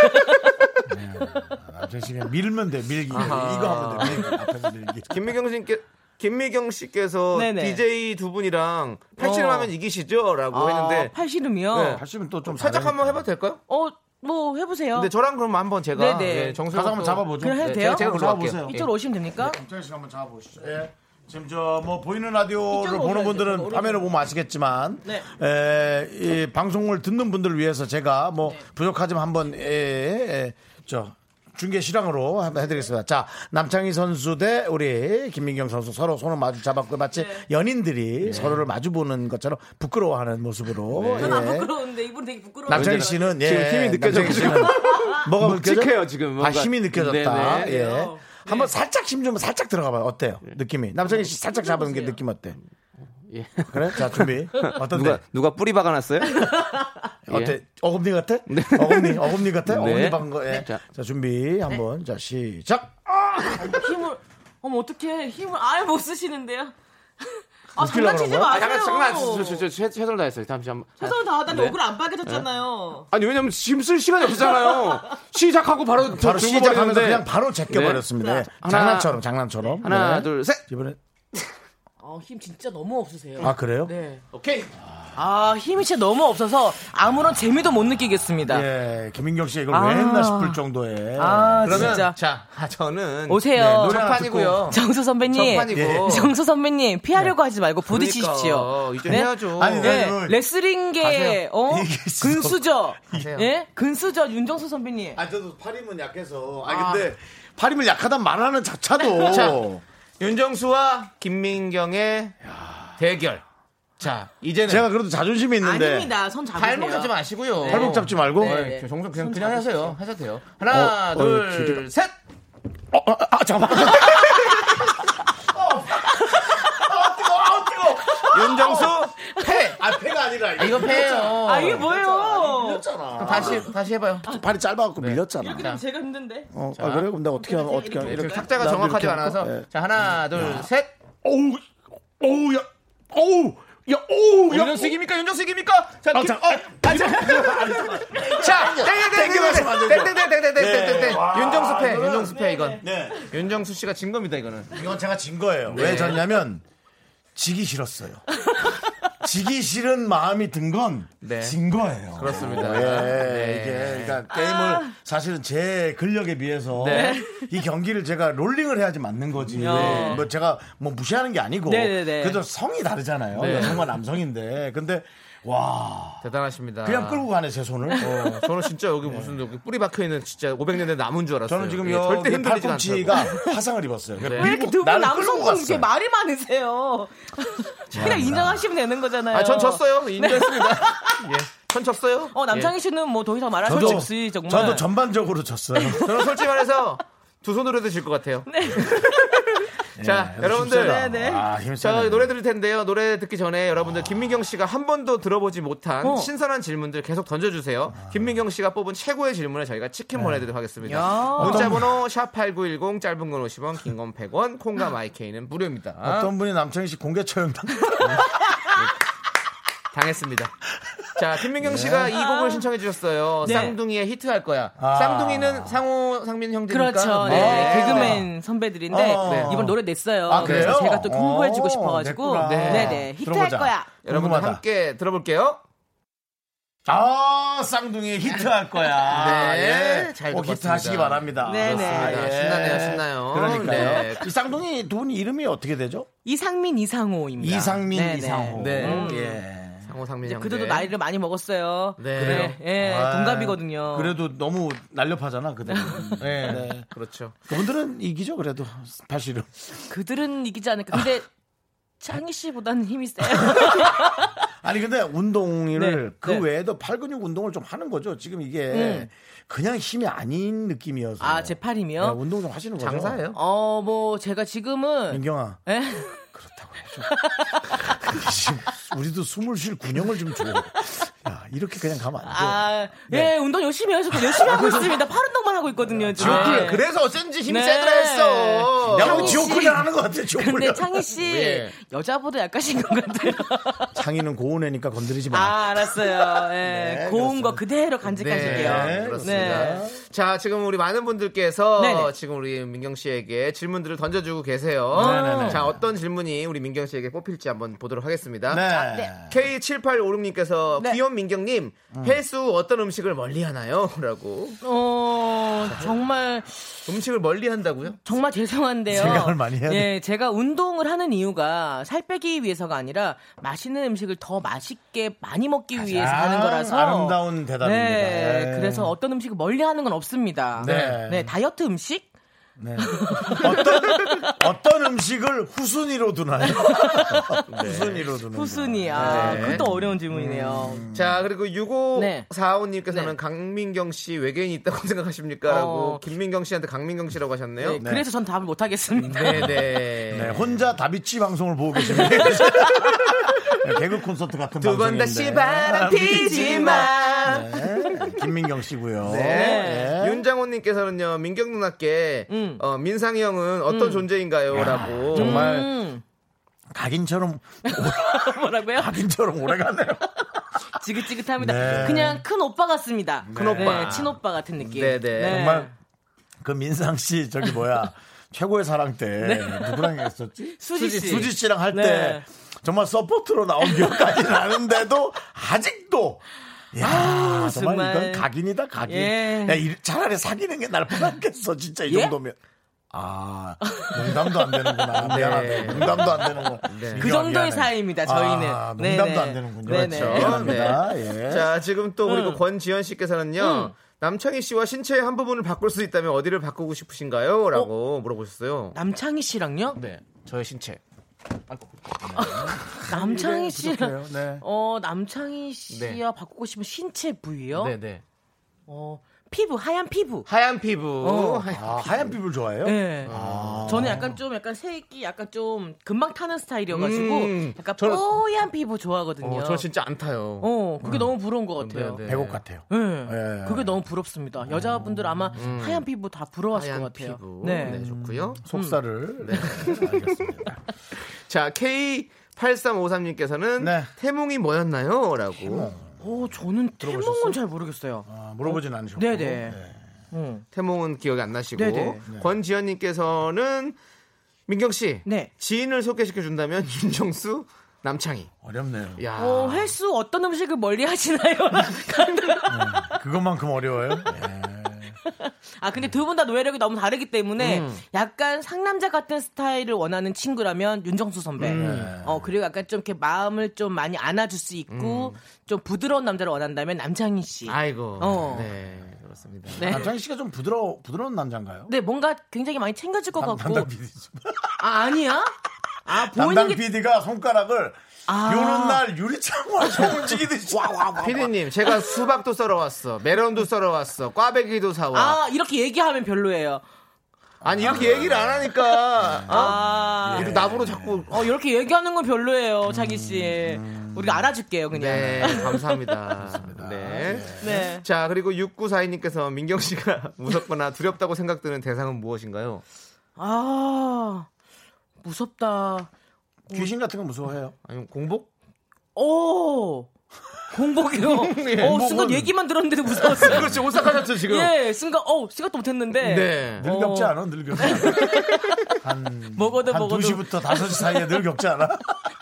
남창희 씨 그냥 밀면 돼, 밀기. 아하. 이거 하면 돼, 밀기. 앞에서 밀기. 김미경 씨께 김미경 씨께서 네네. DJ 두 분이랑 팔씨름하면 이기시죠라고 했는데 아, 팔씨름이요. 네. 하시면 또좀 살짝 한번 해봐도 될까요? 어, 뭐 해보세요. 근데 저랑 그럼 한번 제가 네네. 예, 정수 가서 한번 잡아보죠. 그냥 해도 네, 돼요? 제가, 제가. 잡아보세요. 이쪽으로 오시면 됩니까? 남창희 씨 한번 잡아보시죠. 예. 지금 저 뭐 보이는 라디오를 보는 분들은 돼요. 화면을 보면 아시겠지만 네. 에, 이 방송을 듣는 분들을 위해서 제가 뭐 네. 부족하지만 한번 에, 에, 저 중계 실황으로 한번 해드리겠습니다. 자 남창희 선수 대 우리 김민경 선수 서로 손을 마주 잡았고 마치 네. 연인들이 서로를 마주 보는 것처럼 부끄러워하는 모습으로 저는 안 예. 부끄러운데 이분 되게 부끄러워. 남창희 씨는 예, 지금 힘이 느껴져 남창희 씨는 뭐가 느껴져? <laughs> 묵직해요, 지금. 아 뭔가. 힘이 느껴졌다. 네네. 예. 한번 살짝 힘좀 살짝 들어가봐요. 어때요? 느낌이 남창희 씨 살짝 잡은 게 느낌 어때? 예. 그래? 자 준비. <laughs> 어떤데? 누가 누가 뿌리 박아놨어요? <laughs> 어때? 어금니 같아? 어금니 어금니 같아? 네. 어금니 박은 거. 예. 자, 자. 준비 한번 자 시작. 힘을 어머 어떻게 힘을 아예 못 쓰시는데요? 아 웃기려고 장난치지 거야? 아, 마세요. 잠깐 잠깐만 저, 저, 저, 최, 최선을 다했어요. 잠시 한번. 최선을 다하다는데 네. 얼굴 안 빨개졌잖아요. 아니 왜냐면 지금 쓸 시간이 없잖아요. <laughs> 시작하고 바로 바로 시작하면서 버리는데. 그냥 바로 제껴버렸습니다. 예. 하나, 장난처럼 장난처럼. 하나 네. 둘 셋. 이번에 어, 힘 진짜 너무 없으세요. 아 그래요? 네. 오케이. 아 힘이 진짜 너무 없어서 아무런 재미도 못 느끼겠습니다. 예, 김민경 씨 이걸 아. 왜 했나 싶을 정도의. 아 그러면 진짜. 자 아, 저는 오세요. 네, 노래 하나 첫판이고요. 정수 선배님, 첫판이고 예. 정수 선배님 피하려고 하지 말고 부딪히십시오. 그러니까, 이제 네? 해야죠. 아니, 네, 그- 레슬링계 가세요. 어 <laughs> 이게 있어. 근수저, 가세요. 예, 근수저 윤정수 선배님. 아 저도 팔힘은 약해서. 아 근데 팔힘을 약하단 말하는 자차도. <laughs> 자, 윤정수와 김민경의 대결. 자, 이제는 제가 그래도 자존심이 있는데. 아닙니다. 손 잡으세요. 발목 잡지 마시고요. 팔목 잡지 말고. 네. 네, 정성 그냥 그냥 하세요. 하셔도 돼요. 하나, 어, 어, 둘, 셋. 어, 어, 아, 잠깐만. <laughs> 윤정수 패. 아, 패가 아니라. 아, 이건 패예요. 아 이게 뭐예요? 밀렸잖아. 다시 다시 해봐요. 팔이 짧아갖고 밀렸잖아. 이렇게 되면 제가 힘든데. 어, 아, 그래? 그럼 내가 어떻게 하면, 어떻게 하면. 이렇게 나 정확하지 않아서. 예. 자, 하나, 둘, 셋. 어우, 어우, 야, 어우, 야, 이깁니까? 윤정수 이깁니까? 자, 아, 김- 자, 어, 아, 자. <laughs> 자, 땡겨가시면 안 돼요. 땡땡땡땡땡땡땡땡땡땡. 와, 윤정수 패, 윤정수 패 이건. 네. 윤정수 씨가 진 겁니다 이거는. 이건 제가 진 거예요. 왜 졌냐면, 지기 싫었어요. 지기 싫은 마음이 든 건진 네. 거예요. 그렇습니다. 예, 네. 이게 그러니까 게임을 사실은 제 근력에 비해서 네. 이 경기를 제가 롤링을 해야지 맞는 거지. 어. 뭐 제가 뭐 무시하는 게 아니고 네네네. 그래도 성이 다르잖아요. 네. 여성과 남성인데 근데 와 대단하십니다. 그냥 끌고 가네 제 손을. 어, 저는 진짜 여기 무슨 여기 뿌리 박혀 있는 진짜 500년대 나무인 줄 알았어요. 저는 지금 예, 여 절대 기 흔들리지 팔꿈치가 않더라고. 화상을 입었어요. 네. 왜 이렇게 밀고 두분 나를 남성 끌고 분 이렇게 갔어요. 말이 많으세요? 그냥 인정하시면 되는 거잖아요. 아, 전 졌어요. 인정했습니다. 예. 전 졌어요. 어 남창희 씨는 뭐 더 이상 말할 수 없이 정말. 저도 전반적으로 졌어요. 예. 저는 솔직히 말해서 두 손으로 해도 질 것 같아요. 자, 예, 여러분들. 힘세다. 네, 네. 아, 자, 힘세네. 노래 들을 텐데요. 노래 듣기 전에 여러분들 김민경 씨가 한 번도 들어보지 못한 어. 신선한 질문들 계속 던져주세요. 김민경 씨가 뽑은 최고의 질문에 저희가 치킨 보내드리도록 하겠습니다. 야. 문자번호 샵8910 짧은 건 50원, 긴 건 100원, 콩과 마이케이는 무료입니다. 어떤 분이 남창희 씨 공개 처형 당 <laughs> 당했습니다. 자, 김민경 씨가 이 곡을 신청해 주셨어요. 네. 쌍둥이의 히트할 거야. 아. 쌍둥이는 상호 상민 형제니까. 그렇죠. 네. 네. 개그맨 선배들인데 어. 네. 이번 노래 냈어요. 아, 그래서? 제가 또 홍보해 주고 어, 싶어 가지고 냈구나. 네네 히트할 들어보자. 거야. 궁금하다. 함께 들어볼게요. 아, 쌍둥이 히트할 거야. <laughs> 네, 예. 잘꼭 듣고 히트 하시기 왔습니다. 바랍니다. 네네. 그렇습니다. 신나네요, 신나요. 그러니까요. 네. 이 쌍둥이 두 분 이름이 어떻게 되죠? 이상민 이상호입니다. 이상민, 네네. 이상호. 네. 음, 예. 상호 상민 이제. 그들도 나이를 많이 먹었어요. 네. 네, 예, 아, 동갑이거든요. 그래도 너무 날렵하잖아, 그들. <laughs> 네. 네. 그렇죠. 그분들은 이기죠, 그래도. 사실은. 그들은 이기지 않을까. 근데 창희 씨보다는 힘이 세요. <laughs> 아니, 근데 운동을 네, 그 네. 외에도 팔 근육 운동을 좀 하는 거죠. 지금 이게 음. 그냥 힘이 아닌 느낌이어서. 아, 제 네, 팔이면? 운동 좀 하시는 거죠. 장사예요? 어, 뭐 제가 지금은 민경아. 예? 그렇다고 <laughs> 우리도 숨을 쉴 군형을 좀 줘. 야, 이렇게 그냥 가면 안 돼. 아, 네. 예, 운동 열심히 해서 열심히 하고 있습니다. 팔 운동만 훈련하고 있거든요. 지금. 지옥훈련. 그래서 어쩐지 힘이 네. 세더라 했어. 야, 뭐 창희 지옥 씨. 훈련 하는 것 같아, 지옥 근데. 창희 씨 예. 여자보다 약하신 것 같아요. <laughs> 창희는 고운 애니까 건드리지 마. 아, 알았어요. 예. 네, 고운 그렇습니다. 거 그대로 간직하실게요. 네, 그렇습니다. 네. 자, 지금 우리 많은 분들께서 네네. 지금 우리 민경 씨에게 질문들을 던져주고 계세요. 네네네. 자, 어떤 질문이 우리 민경 씨에게 뽑힐지 한번 보도록 하겠습니다. 네. K7856님께서 네. 귀여 운 민경님 횟수 어떤 음식을 멀리 하나요? <laughs> 라고 어, 정말 음식을 멀리 한다고요? 정말 죄송한데요. 생각을 많이 해야 돼. 예, 제가 운동을 하는 이유가 살 빼기 위해서가 아니라 맛있는 음식을 더 맛있게 많이 먹기 위해서 하는 거라서 아름다운 대답입니다. 네, 네. 그래서 어떤 음식을 멀리 하는 건 없습니다. 네. 다이어트 음식? 네. 어떤 어떤 음식을 후순위로 두나요? <laughs> 후순위로 두는 후순위. 아, 네. 그것도 어려운 질문이네요. 자, 그리고 네. 6545님께서는 네. 강민경 씨 외계인이 있다고 <laughs> 생각하십니까? 라고 어. 김민경 씨한테 강민경 씨라고 하셨네요. 네, 그래서 전 답을 못 하겠습니다. 네, 네. <laughs> 네, 혼자 다비치 방송을 보고 계십니다. 네, 개그 콘서트 같은 두번 방송인데. 다시 바람 피지 마. 네, 김민경 씨고요. 네. 윤장호님께서는요, 민경 누나께, 음. 어, 민상이 형은 어떤 존재인가요? 라고. 정말 음. 각인처럼 <laughs> 뭐라고요? 각인처럼 오래가네요. <laughs> 지긋지긋합니다. 네. 그냥 큰 오빠 같습니다. 큰 오빠. 네, 친오빠 같은 느낌. 네네. 정말 그 민상 씨 저기 뭐야 <laughs> 최고의 사랑 때 누구랑 했었지? 네. 수지 씨. 수지 씨랑 할때 네. 정말 support로 나온 기억까지 나는데도 아직도 야 정말, 정말. 이건 각인이다 각인. 예. 야, 이- 차라리 사귀는 게 나을 뻔했겠어 진짜 이 예? 정도면. 아 농담도 안 되는구나 <laughs> 미안하네 농담도 안 되는구나. 그 정도의 사이입니다, 저희는. 아, 네네. 농담도 안 되는군요. 네네. 그렇죠. 미안합니다. 예. 자, 지금 또 그리고 음. 권지현 씨께서는요, 남창희 씨와 신체의 한 부분을 바꿀 수 있다면 어디를 바꾸고 싶으신가요? 라고 물어보셨어요. 남창희 씨랑요? 네. 저의 신체. 남창희 씨랑 부족해요. 네. 어 남창희 씨와 바꾸고 싶은 신체 부위요? 네네. 어 피부 하얀 피부. 하얀 피부. 어. 하얀- 아, 하얀 피부를 좋아해요? 네. 아. 저는 약간 좀 약간 색이 약간 좀 금방 타는 스타일이어가지고 음, 약간 저는- 뽀얀 피부 좋아하거든요. 어, 저 진짜 안 타요. 어, 그게 너무 부러운 것 같아요. 네, 네. 배곡 같아요. 네. 예. 그게 너무 부럽습니다. 여자분들 아마 하얀 피부 다 부러워하실 하얀 것 같아요. 피부. 네. 네, 좋고요. 속살을 네. 알겠습니다. <laughs> 자, K8353님께서는 네. 태몽이 뭐였나요? 라고. 어, 저는 태몽은 잘 모르겠어요. 아, 물어보진 않으셨고. 네네. 어. 태몽은 기억이 안 나시고. 네네. 권지현님께서는 민경 씨. 네. 지인을 소개시켜 준다면 <laughs> 윤정수, 남창희. 어렵네요. 야. 어, 횟수 어떤 음식을 멀리 하시나요? <laughs> 그것만큼 어려워요. 예. 아, 근데 두 분 다 노예력이 너무 다르기 때문에 음. 약간 상남자 같은 스타일을 원하는 친구라면 윤정수 선배. 음. 어, 그리고 약간 좀 이렇게 마음을 좀 많이 안아줄 수 있고 좀 부드러운 남자를 원한다면 남창희 씨. 음. 아이고. 어. 네, 그렇습니다. 네. 남창희 씨가 좀 부드러 부드러운 남자인가요? 네, 뭔가 굉장히 많이 챙겨줄 것 같고. 담당 PD. 아, 아니야? 아, 보이는 담당 게. PD가 손가락을 아. 요런 날 유리창과 <laughs> 움직이듯이 와와와. 피디님, 제가 수박도 썰어 왔어. 메론도 썰어 왔어. 꽈배기도 사와. 아, 이렇게 얘기하면 별로예요. 아니, 이렇게 얘기를 안 하니까. 어? 아. 이렇게 나보고 자꾸. 어, 이렇게 얘기하는 건 별로예요, 자기 씨. 우리가 알아줄게요, 그냥. 네, 감사합니다. 네. 네. 자, 그리고 6942님께서 민경 씨가 <laughs> 무섭거나 두렵다고 생각드는 대상은 무엇인가요? 아, 무섭다. 귀신 같은 거 무서워해요. 아니면 공복? 오! 공복이요. <laughs> 예, 어, 순간 얘기만 들었는데도 무서웠어요. <laughs> 그렇지, 오싹하셨죠, 지금? 예, 순간, 어, 생각도 못 했는데. 네. 늘 어. 않아? 늘 겪지 않아? <laughs> 한, 먹어도 한 먹어도. 2시부터 5시 사이에 늘 겪지 않아?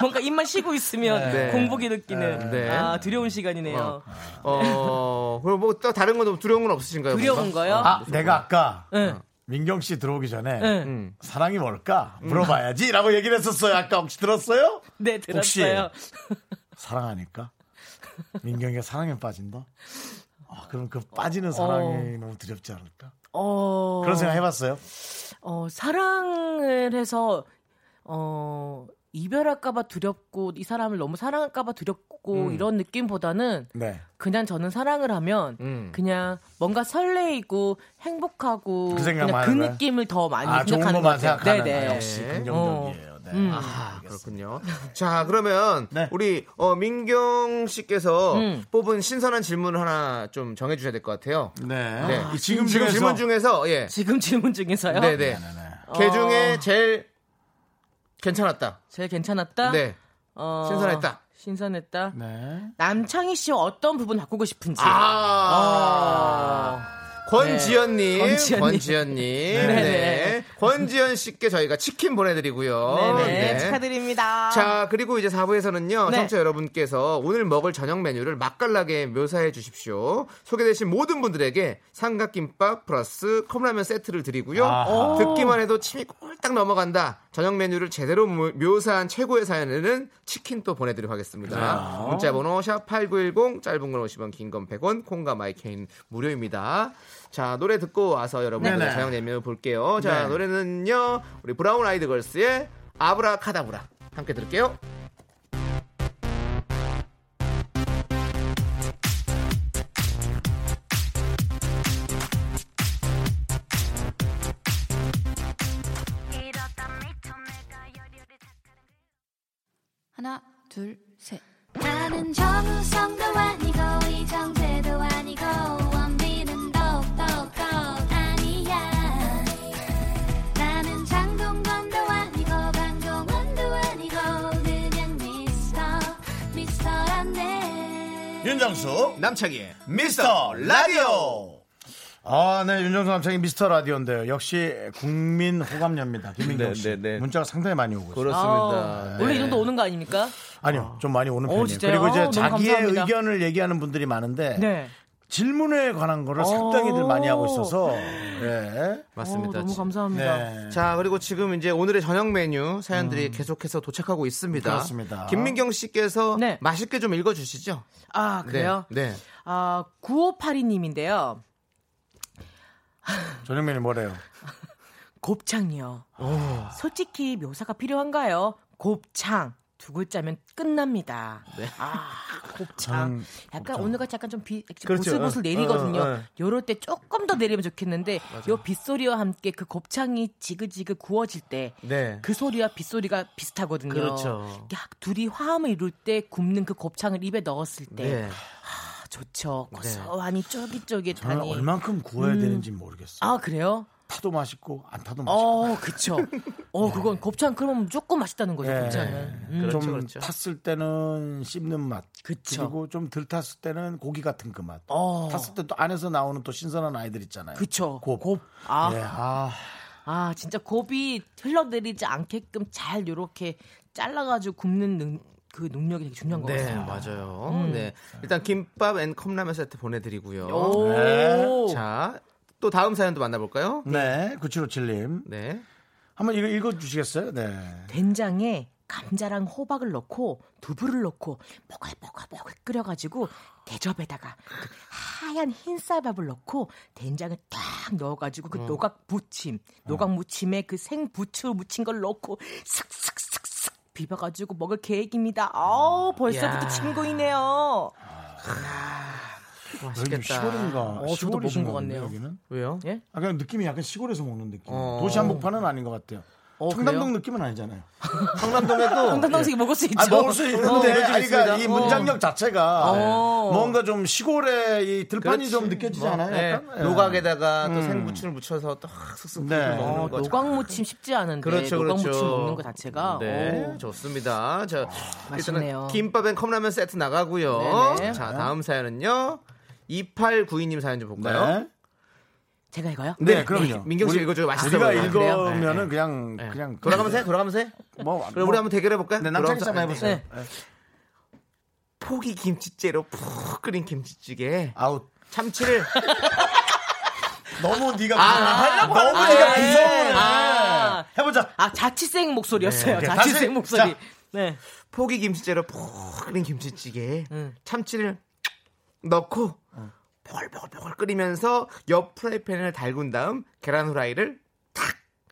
뭔가 입만 쉬고 있으면 네. 공복이 느끼는. 네. 아, 두려운 시간이네요. 어, 그리고 뭐 또 다른 건도 두려운 건 없으신가요? 두려운 뭔가? 거요? 아, 내가 아까 응. 민경 씨 들어오기 전에 응. 음. 사랑이 뭘까 물어봐야지 라고 얘기를 했었어요. 아까 혹시 들었어요? 네, 혹시 들었어요. 사랑하니까 민경이가 사랑에 빠진다. 아, 그럼 그 빠지는 사랑이 너무 두렵지 않을까? 어, 그런 생각 해봤어요? 어, 사랑을 해서, 어, 이별할까봐 두렵고 이 사람을 너무 사랑할까봐 두렵고 음. 이런 느낌보다는 네. 그냥 저는 사랑을 하면 음. 그냥 뭔가 설레이고 행복하고 그 그냥 그? 느낌을 더 많이 아, 생각하는 것 같아요. 네네. 아, 역시 긍정적이에요. 네. 음. 아, 그렇군요. 자, 그러면 네. 우리 어, 민경 씨께서 음. 뽑은 신선한 질문을 하나 좀 정해 주셔야 될 것 같아요. 네. 네. 이 지금 지금 질문 중에서 예. 지금 질문 중에서요. 네, 네. 그 중에 제일 괜찮았다. 제일 괜찮았다. 네. 어, 신선했다. 신선했다. 네. 남창희 씨와 어떤 부분 바꾸고 싶은지. 아. 권지연님, 네. 권지연님. 권지연님, <laughs> 네. 네네. 권지연 씨께 저희가 치킨 보내드리고요. 네네. 네. 축하드립니다. 자, 그리고 이제 4부에서는요, 네. 청취자 여러분께서 오늘 먹을 저녁 메뉴를 맛깔나게 묘사해 주십시오. 소개되신 모든 분들에게 삼각김밥 플러스 컵라면 세트를 드리고요. 아하. 듣기만 해도 침이 꼴딱 넘어간다. 저녁 메뉴를 제대로 모- 묘사한 최고의 사연에는 치킨 또 보내드리도록 하겠습니다. 문자번호 샵8910, 짧은 건 50원, 긴 건 100원, 콩과 My K는 무료입니다. 자, 노래 듣고 와서 여러분들 네네. 저녁 메뉴 볼게요. 자, 네. 노래는요, 우리 브라운 아이드 걸스의 아브라카다브라. 함께 들을게요. 하나, 둘, 셋. 나는 정우성도 아니 윤정수 남창희의 미스터 라디오. 아, 네, 윤정수 남창희 미스터 라디오인데요. 역시 국민 호감녀입니다. 김민경 네, 씨. 네, 네. 문자가 상당히 많이 오고 있어요. 그렇습니다. 아, 원래 이 정도 오는 거 아닙니까? 아니요, 좀 많이 오는 어, 편이에요. 진짜요? 그리고 이제 너무 자기의 감사합니다. 의견을 얘기하는 분들이 많은데 네. 질문에 관한 거를 상당히들 많이 하고 있어서 예. 맞습니다. 어, 너무 감사합니다. 네. 자, 그리고 지금 이제 오늘의 저녁 메뉴 사연들이 계속해서 도착하고 있습니다. 그렇습니다. 김민경 씨께서 네. 맛있게 좀 읽어 주시죠. 아, 그래요? 네. 네. 아, 9582님인데요. <laughs> 저녁 메뉴 뭐래요? <laughs> 곱창이요. 솔직히 묘사가 필요한가요? 곱창. 두 글자면 끝납니다. 아, 곱창. 약간 오늘같이 약간 좀 비, 그렇죠. 보슬보슬 내리거든요. 어, 어, 어. 요럴 때 조금 더 내리면 좋겠는데 요 빗소리와 함께 그 곱창이 지그지그 구워질 때그 네. 소리와 빗소리가 비슷하거든요. 그렇죠. 약 둘이 화음을 이룰 때 굽는 그 곱창을 입에 넣었을 때 네. 아, 좋죠. 고소하니 저는 쫄깃쫄깃하니. 얼만큼 구워야 되는지 모르겠어요. 아 그래요? 타도 맛있고 안 타도 맛있고. <laughs> 어, 그쵸. 어, 그건 곱창 그러면 무조건 맛있다는 거죠, 예. 곱창은. 음. 그렇죠, 좀 그렇죠. 탔을 때는 씹는 맛. 그쵸. 그리고 좀 덜 탔을 때는 고기 같은 그 맛. 어. 탔을 때 또 안에서 나오는 또 신선한 아이들 있잖아요. 그쵸. 곱. 곱. 아. 예, 아. 아, 진짜 곱이 흘러내리지 않게끔 잘 요렇게 잘라가지고 굽는 능, 그 능력이 되게 중요한 것 네, 같아요. 맞아요. 네. 일단 김밥 and 컵라면 세트 보내드리고요. 오. 네. 자, 또 다음 사연도 만나볼까요? 네, 9757님. 네. 한번 이거 읽어주시겠어요? 네. 된장에 감자랑 호박을 넣고 두부를 넣고 뽀글뽀글뽀글 끓여가지고 대접에다가 그 하얀 흰쌀밥을 넣고 된장을 딱 넣어가지고 그 노각 무침, 노각 무침에 그 생부추 무친 걸 넣고 슥슥슥슥 비벼가지고 먹을 계획입니다. 아우 벌써부터 야. 친구이네요. 여기 시골인가? 어, 저도 시골에서 먹은 것 같네요. 여기는? 왜요? 예? 아, 그냥 느낌이 약간 시골에서 먹는 느낌. 어. 도시 한복판은 아닌 것 같아요. 어, 청담동 그래요? 느낌은 아니잖아요. <laughs> 성남동에도 황당당식 먹을 수 있죠. 아, 먹을 수 있는데, 어, 그러니까. 이 문장력 자체가 어. 뭔가 좀 시골의 이 들판이 그렇지. 좀 느껴지지 뭐, 않아요? 네. 약간? 예. 노각에다가 또 생부추를 묻혀서 또 슥슥 네. 먹는 어, 거. 노각 무침 쉽지 않은데 그렇죠, 노각 그렇죠. 무침 먹는 거 자체가 네, 오. 좋습니다. 자, 맛있네요. 일단은 김밥 and 컵라면 세트 나가고요. 네네. 자, 다음 사연은요. 2892님 사연 좀 볼까요? 네. 제가 이거요? 네, 그럼요. 민경 씨 우리- 읽어줘요. 맛있어 우리가. 읽으면은 네. 그냥, 네. 그냥. 돌아가면서 해, 돌아가면서 해. <laughs> 뭐, 그럼 우리 한번 대결해 볼까요? 네, 남창희 씨 한번 해보세요. 네. 포기 김치째로 푹 끓인 김치찌개. 아웃. 참치를 <laughs> 너무 네가 아, 너무 아, 네가 예. 구성을 아. 해. 해보자. 아 자취생 목소리였어요. 네, 자취생 다시. 목소리. 자. 네. 포기 김치째로 푹 끓인 김치찌개에 음. 참치를 넣고 보글보글보글 끓이면서 옆 프라이팬을 달군 다음 계란 후라이를 탁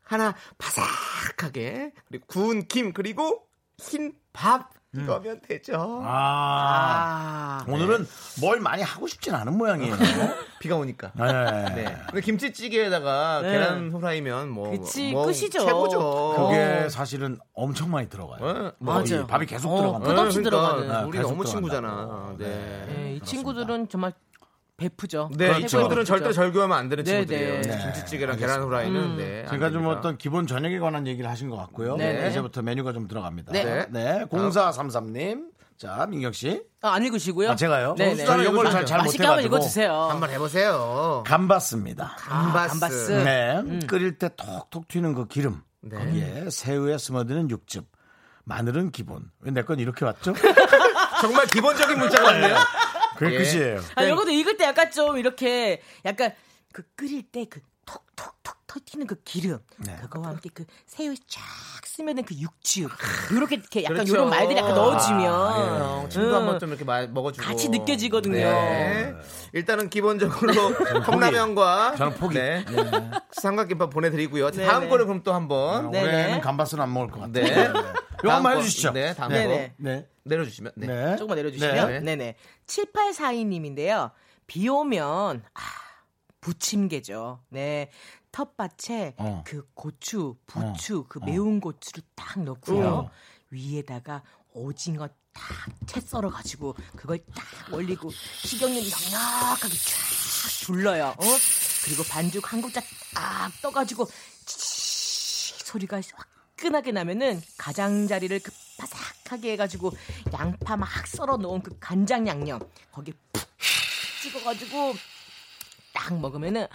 하나 바삭하게 그리고 구운 김 그리고 흰 밥 이거면 되죠. 아. 오늘은 뭘 많이 하고 싶진 않은 모양이에요. 비가 오니까. 네. 네. 근데 김치찌개에다가 네. 계란 후라이면 뭐, 그치, 뭐 끝이죠. 최고죠. 그게 사실은 엄청 많이 들어가요. 어, 뭐 맞아요. 이 밥이 계속 어, 들어갑니다. 끝없이 그러니까 들어가는. 우리 너무 친구잖아. 네. 네, 이 친구들은 정말 베프죠. 네, 이 최고의 친구들은. 절대 절교하면 안 되는 네, 친구들이에요. 네. 김치찌개랑 계란 후라이는 음. 네. 안 제가 좀. 어떤 기본 저녁에 관한 얘기를 하신 것 같고요. 네, 네. 이제부터 메뉴가 좀 들어갑니다. 네. 네. 0433님. 자, 민경 씨. 아, 안 읽으시고요? 아, 제가요? 네, 저 네. 이걸 잘, 잘 맛있게 한번. 읽어주세요. 한번 해보세요. 감바스입니다. 감바스. 감바스. 네. 끓일 때 톡톡 튀는 그 기름. 네. 거기에 새우에 스며드는 육즙. 마늘은 기본. 왜 내 건 이렇게 왔죠? <laughs> 정말 기본적인 문자가 왔네요. <laughs> 그게 예. 끝이에요. 아, 이것도 읽을 때 약간 좀 이렇게 약간 그 끓일 때 그 톡톡톡 터지는 그 기름 네. 그거와 함께 그 새우에 쫙 스며든 그 육즙 이렇게 이렇게 약간 그렇죠. 이런 말들이 약간 넣어주면 아, 예. 친구 음. 한번 좀 이렇게 마- 먹어주고 같이 느껴지거든요. 네. 일단은 기본적으로 <laughs> 컵라면과 저는 포기. 네. 네. 삼각김밥 보내드리고요. 네, 다음 네. 거를 그럼 또 한번 네. 올해는 감바스는 안 먹을 것 같아요. 네. 다음 한번 거. 해주시죠. 네, 다음 네. 거 네네. 네. 내려주시면 네. 네. 조금만 내려주시면 네. 네. 네 7842님인데요. 비 오면 아, 부침개죠. 네. 텃밭에 어. 그 고추, 부추, 그 매운 고추를 딱 넣고요. 어. 위에다가 오징어 딱채 썰어 가지고 그걸 딱 올리고 식용유 넉넉하게 쫙 둘러요. 어? 그리고 반죽 한 국자 딱 떠가지고 치익 소리가 화끈하게 나면은 가장자리를 그 바삭하게 해가지고 양파 막 썰어 놓은 그 간장 양념 거기에 푹 찍어가지고 딱 먹으면은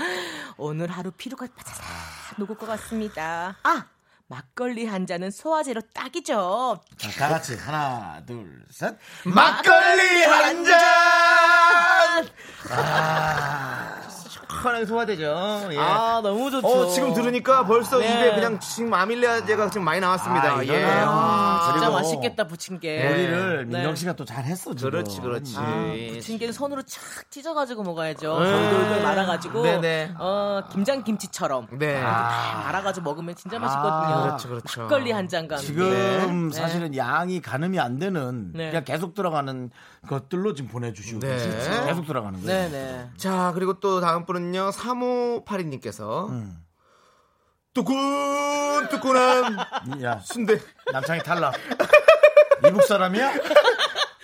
오늘 하루 피로가 바사삭 녹을 것 같습니다. 아 막걸리 한 잔은 소화제로 딱이죠. 자, 다 같이 하나, 둘, 셋. 막걸리 한 잔! 시원하게 소화되죠. 예. 아 너무 좋죠. 어, 지금 들으니까 벌써 네. 입에 그냥 지금 아밀리아제가 지금 많이 나왔습니다. 아, 예. 아, 진짜 맛있겠다 부침개. 요리를 네. 민경 씨가 또 잘했어 지금. 그렇지, 그렇지. 아, 부침개는 손으로 착 찢어가지고 먹어야죠. 네. 돌돌돌 말아가지고 네네. 어 김장 김치처럼 네. 다 말아가지고 먹으면 진짜 맛있거든요. 그렇죠, 그렇죠. 막걸리 한 잔과 함께. 지금 네. 사실은 양이 가늠이 안 되는 네. 그냥 계속 들어가는 것들로 지금 보내주시고 네. 계시죠. 계속 들어가는 거예요. 네네. 자, 그리고 또 다음 분은요, 3582님께서 음. 뚜끈뚜끈한 야 순대. 남창이 탈락. <laughs> 이북 사람이야?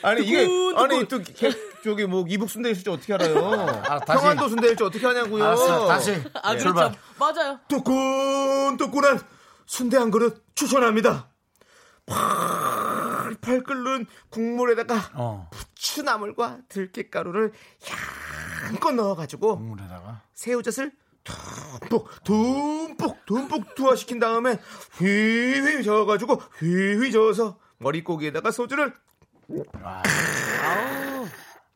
아니, 이게, 아니, 또, 개- 저기 뭐, 이북 순대일 줄 어떻게 알아요? 아, 다시. 평안도 순대일 줄 어떻게 하냐고요? 알았어, 다시 아 그렇죠. 출발. 맞아요. 뜨끈뜨끈한 순대 한 그릇 추천합니다. 팔팔 끓는 국물에다가 어, 추나물과 들깨가루를 양껏 넣어가지고 국물에다가. 새우젓을 듬뿍 듬뿍 듬뿍 투하시킨 다음에 휘휘 저어가지고 휘휘 저어서 머릿고기에다가 소주를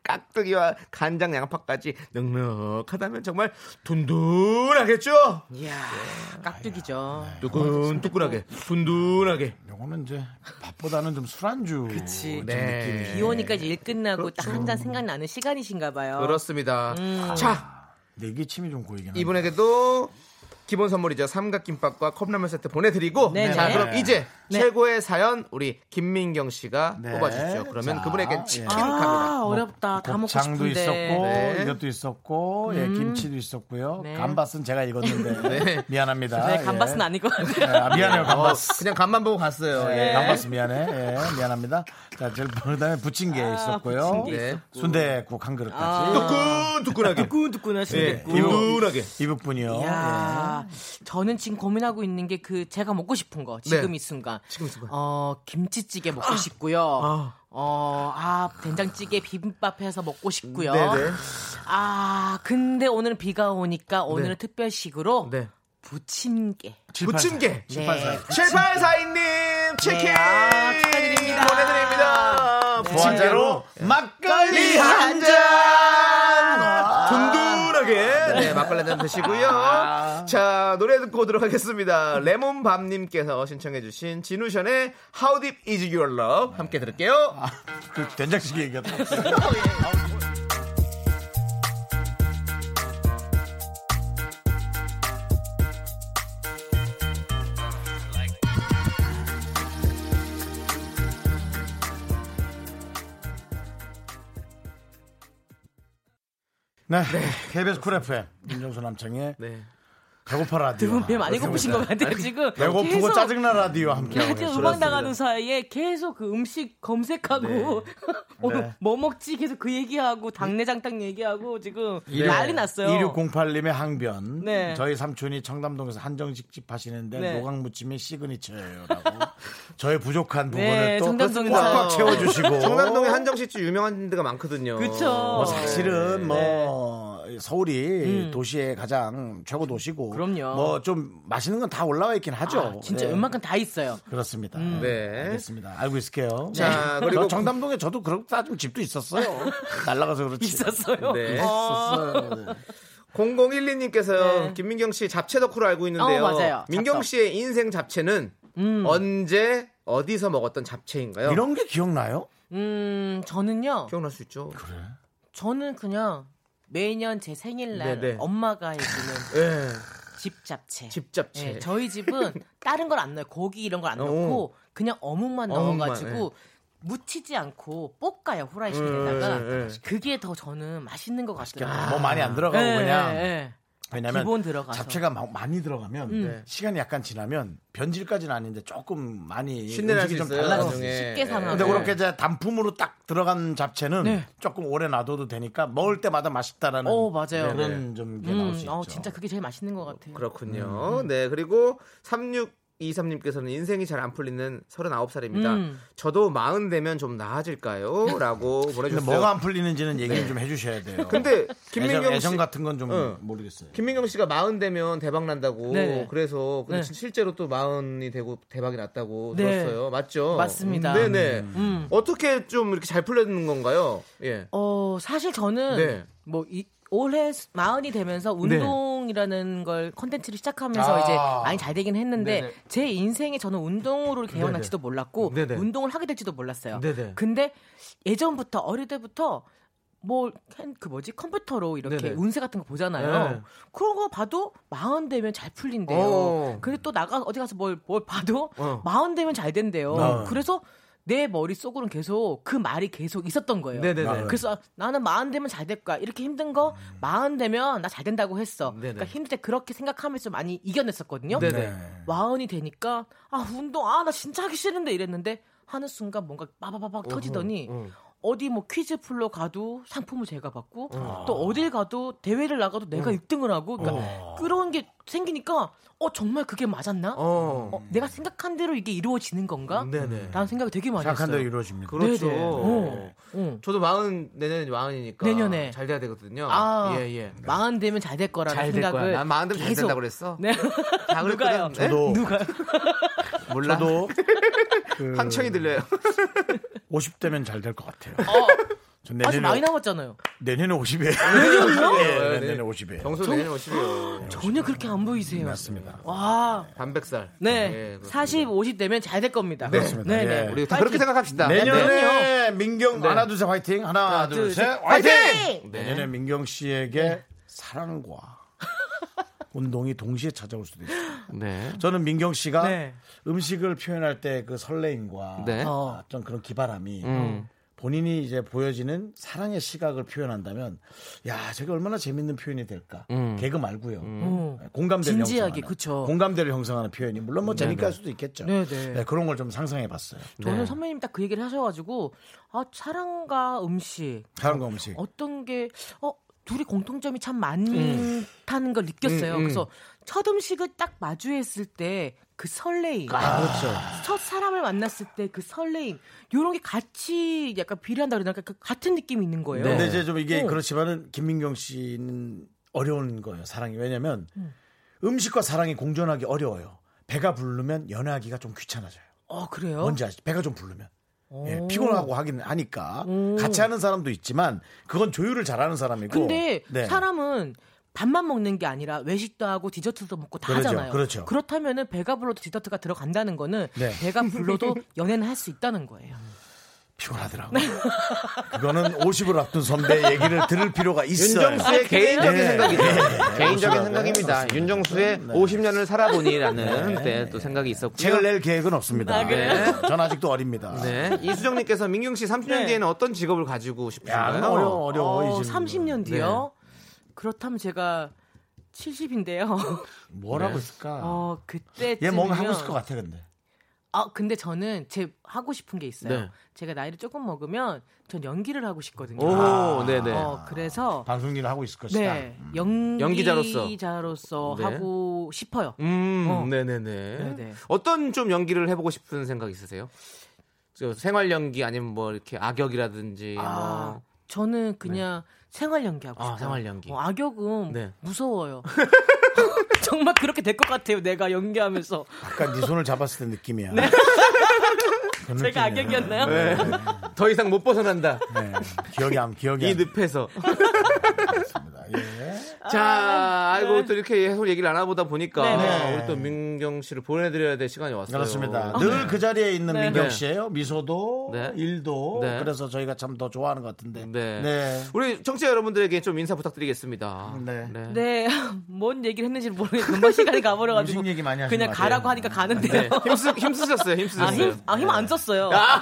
깍두기와 간장 양파까지 넉넉하다면 정말 든든하겠죠? 이야 깍두기죠. 뜨끈뜨끈하게 든든하게 요거는 이제 밥보다는 좀 술안주. 그치. 좀 네. 비 오니까 이제 일 끝나고 딱 그렇죠. 한잔 생각나는 시간이신가 봐요. 그렇습니다. 음. 자 내기 침이 좀 고이긴 한데. 이분에게도 기본 선물이죠. 삼각김밥과 컵라면 세트 보내드리고 네네. 자 그럼 이제 네. 최고의 사연 우리 김민경 씨가 네. 뽑아주십시오. 그러면 자, 그분에게 치킨 예. 갑니다. 아 어렵다. 다 먹고 싶은데. 있었고 네. 이것도 있었고 예, 김치도 있었고요. 네. 감바스는 제가 읽었는데 <laughs> 미안합니다. 네, 감바스는 예. 아닐 것 네, 같아요. 아, 미안해요 어, 감바스. 그냥 간만 보고 갔어요. 예, 예. 감바스 미안해. 예, 미안합니다. 자, 제일 그다음에 부침개 있었고요. 아, 부침개 네. 있었고. 순대국 한 그릇까지. 아. 예, 순댓국. 든든하게 이북분이요. 저는 지금 고민하고 있는 게 그 제가 먹고 싶은 거 지금 네. 이 순간. 지금 이 순간. 어 김치찌개 먹고 싶고요. 어, 아, 된장찌개 비빔밥 해서 먹고 싶고요. 네네. 아, 근데 오늘 비가 오니까 오늘은 특별식으로 네. 부침개. 예. 부침개. 네. 7842님 치킨 네, 아, 축하드립니다. 보내드립니다. 네. 부침개로 막걸리 한 잔. 든든하게 네, 막걸리 한잔 드시고요. 자 노래 듣고 오도록 하겠습니다. 레몬밤님께서 신청해주신 진우션의 How Deep Is Your Love 함께 들을게요. 그 된장찌개 얘기했다. <laughs> 네. KBS 쿨 FM 윤정수 남창의 네. 배고파 라디오. 두분배 많이 고프신 것 같아요 지금. 배고프고 계속 짜증나 라디오 함께 하고 계세요. 음악 나가는 사이에 계속 그 음식 검색하고 <laughs> 오늘 네. 뭐 먹지 계속 그 얘기하고 당내장탕 얘기하고 지금 네. 난리 났어요. 2608님의 항변. 네. 저희 삼촌이 청담동에서 한정식 집 하시는데 네. 노각무침이 시그니처예요라고. <laughs> 저의 부족한 부분을 네, 또 청담동에서. 꽉꽉 채워주시고. <laughs> 청담동에 한정식집 유명한 데가 많거든요. 그쵸. 뭐 사실은 네. 뭐 서울이 도시의 가장 최고 도시고 음. 그럼요. 뭐 좀 맛있는 건 다 올라와 있긴 하죠. 아, 진짜 네. 웬만큼 다 있어요. 그렇습니다. 네. 알겠습니다. 알고 있을게요. 자, 네. 그리고 저 청담동에 저도 그렇게 따지면 집도 있었어요. <laughs> 날라가서 그렇지. 있었어요. 네. 있었어요. 네. 0012님께서 네. 김민경 씨 잡채 덕후로 알고 있는데요. 어, 맞아요. 민경. 씨의 인생 잡채는 음. 언제 어디서 먹었던 잡채인가요? 이런 게 기억나요? 음, 저는요. 기억날 수 있죠. 저는 그냥 매년 제 생일날 네네. 엄마가 해주는 예. 집 잡채. 집 잡채. 예, 저희 집은 다른 걸 안 넣어요. 고기 이런 걸안 어. 넣고 그냥 어묵만 어묵만, 넣어가지고 묻히지 않고 볶아요 후라이팬에다가 음, 음, 음. 그게 더 저는 맛있는 것 같더라고요. 뭐 많이 안 들어가고 예, 그냥 예, 왜냐면 기본 들어가서. 잡채가 마- 많이 들어가면 음. 네. 시간이 약간 지나면 변질까지는 아닌데 조금 많이 신내 날수 음식이 좀. 나중에. 쉽게 상하고. 근데 그렇게 이제 단품으로 딱 들어간 잡채는 네. 조금 오래 놔둬도 되니까 먹을 때마다 맛있다라는 어, 맞아요. 그런 좀게 나올 수 음, 어, 있죠. 진짜 그게 제일 맛있는 것 같아요. 그렇군요. 네. 그리고 3623님께서는 인생이 잘 안 풀리는 39살입니다. 음. 저도 마흔 되면 좀 나아질까요? 라고 <laughs> 보내주셨어요. 뭐가 안 풀리는지는 얘기를 좀 해주셔야 돼요. <laughs> 근데 김민경 애정, 씨 애정 같은 건좀 응. 모르겠어요. 김민경 씨가 마흔 되면 대박 난다고 네네. 그래서 근데 네. 실제로 또 마흔이 되고 대박이 났다고 네. 들었어요. 맞죠? 맞습니다. 음, 네네. 음. 어떻게 좀 이렇게 잘 풀리는 건가요? 예. 어, 사실 저는 네. 뭐 이, 올해 스- 마흔이 되면서 운동 이라는 걸 컨텐츠를 시작하면서 아. 이제 많이 잘 되긴 했는데 네네. 제 인생에 저는 운동으로 개운할지도 몰랐고 네네. 운동을 하게 될지도 몰랐어요. 네네. 근데 예전부터 어릴 때부터 뭐그 뭐지 컴퓨터로 이렇게 네네. 운세 같은 거 보잖아요. 네. 그런 거 봐도 마흔 되면 잘 풀린대요. 어. 근데 또 나가 어디 가서 뭘 뭘 봐도 어. 마흔 되면 잘 된대요. 네. 그래서 내 머릿속으로는 계속 그 말이 계속 있었던 거예요. 네네네. 아, 그래서 나는 마흔 되면 잘 될 거야. 이렇게 힘든 거 마흔 되면 나 잘 된다고 했어. 음. 네네. 그러니까 힘들 때 그렇게 생각하면서 많이 이겨냈었거든요. 네네. 마흔이 되니까 아 운동 아 나 진짜 하기 싫은데 이랬는데 하는 순간 뭔가 빠바바박 터지더니 어. 어 디 뭐 퀴즈 풀러 가도 상품을 제가 받고 또 어딜 가도 대회를 나가도 내가 1등을 하고 그러니까 그런 게 생기니까 어 정말 그게 맞았나? 어. 어, 내가 생각한 대로 이게 이루어지는 건가? 네네. 라는 생각이 되게 많이 생각한 했어요. 대로 이루어집니다. 그렇죠. 네네. 어, 어. 저도 마흔 내년에 마흔이니까 내년에. 잘 돼야 되거든요. 아, 예 예. 마흔 되면 잘 될 거라는 잘될 생각을 거야. 난 마흔 되면 잘 계속- 된다고 그랬어. 네. 다 그랬거든. 누가요? 네? 저도 누가? <laughs> 몰라. 저도 <laughs> 그 한청이 들려요. <laughs> 50대면 잘 될 것 같아요. 어, 전 아직 내년에 많이 남았잖아요. 내년에 50이에요. 내년이요? 네, <laughs> 네. 내년에 50이에요. 경수 내년에 오시래요. 전혀 그렇게 안 보이세요. 맞습니다. 와, 반백살. 네. 예, 그렇습니다. 40, 50 되면 잘 될 겁니다. 그렇습니다. 네, 예. 네. 우리 다 그렇게 생각합시다. 내년에 민경 하나 둘 셋 화이팅 하나 하나, 둘 둘, 셋 셋, 화이팅. 화이팅! 내년에 민경 씨에게 사랑과 운동이 동시에 찾아올 수도 있어요. 네. 저는 민경 씨가 네. 음식을 표현할 때 그 설레임과 네. 어. 어떤 그런 기바람이 음. 본인이 이제 보여지는 사랑의 시각을 표현한다면 야 저게 얼마나 재밌는 표현이 될까 음. 개그 말고요 음. 공감대를 진지하게, 형성하는 그쵸. 공감대를 형성하는 표현이 물론 뭐 재밌게 할 수도 있겠죠 네, 네. 네, 그런 걸 좀 상상해 봤어요 저는 네. 선배님 딱 그 얘기를 하셔가지고 아 사랑과 음식 사랑과 음식 어떤 게 어, 둘이 공통점이 참 많다는 걸 느꼈어요. 음, 음. 그래서 첫 음식을 딱 마주했을 때 그 설레임, 그렇죠. 첫 사람을 만났을 때 그 설레임, 요런 게 같이 약간 비례한다 그러나 그 같은 느낌이 있는 거예요. 근데 이제 좀 이게 어. 그렇지만은 김민경 씨는 어려운 거예요 사랑이 왜냐면 음. 식과 사랑이 공존하기 어려워요 배가 부르면 연애하기가 좀 귀찮아져요 어 그래요? 뭔지 아시죠 배가 좀 부르면 예, 오. 피곤하고 하긴 하니까 오. 같이 하는 사람도 있지만 그건 조율을 잘하는 사람이고 근데 네. 사람은 밥만 먹는 게 아니라 외식도 하고 디저트도 먹고 다 그렇죠, 하잖아요. 그렇죠. 그렇다면은 배가 불러도 디저트가 들어간다는 거는 네. 배가 불러도 <laughs> 연애는 할 수 있다는 거예요. 피곤하더라고. 그거는 50을 앞둔 선배 얘기를 들을 필요가 있어요. 윤정수의 개인적인 네. 생각이죠. 네. 개인적인. 생각입니다. 그렇습니다. 윤정수의 네. 50년을 살아보니라는 네, 또 생각이 있었고요. 책을 낼 계획은 없습니다. 아? 네. 전 아직도 어립니다. 네. 이수정님께서 민경 씨 30년 네. 뒤에는 어떤 직업을 가지고 야, 싶으신가요? 어려워, 어려워. 어, 이 질문. 30년 뒤요. 그렇다면 제가 70인데요. 뭐라고 네. 했을까? 어, 그때 얘 뭔가 하고 있을 것 같아 근데. 아, 근데 저는 제 하고 싶은 게 있어요. 네. 제가 나이를 조금 먹으면 전 연기를 하고 싶거든요. 오, 네네. 어, 그래서 방송 일을 하고 있을 것이다. 네. 연기자로서. 연기자로서 네. 하고 싶어요. 음, 어. 네네네. 네네. 어떤 좀 연기를 해보고 싶은 생각 있으세요? 저 생활 연기 아니면 뭐 이렇게 악역이라든지 아, 뭐. 저는 그냥 생활 연기하고 아, 싶어요. 생활 연기. 어, 악역은 네. 무서워요. <laughs> 정말 그렇게 될 것 같아요. 내가 연기하면서. 아까 네 손을 잡았을 때 느낌이야. <laughs> 그 제가 느낌이야. 악역이었나요? 네. 더 이상 못 벗어난다. 네. 기억이 안 기억이 이 안 늪에서. <laughs> 납니다. 예. 자, 아이고 또 이렇게 계속 얘기를 안 하보다 보니까 네네. 우리 또 민경 씨를 보내드려야 될 시간이 왔어요. 그렇습니다. 늘 그 자리에 있는 네. 민경 네. 씨예요. 미소도 네. 일도 네. 그래서 저희가 참 더 좋아하는 것 같은데. 네. 네. 우리 청취자 여러분들에게 좀 인사 부탁드리겠습니다. 네. 네, <laughs> 뭔 얘기를 했는지 모르겠는데 금방 시간이 가버려가지고 음식 얘기 많이 하신 그냥. 가라고 하니까 가는데요. 네. 힘쓰, 힘쓰셨어요, 아, 힘쓰셨어요. 힘, 아, 힘 안 썼어요. 아.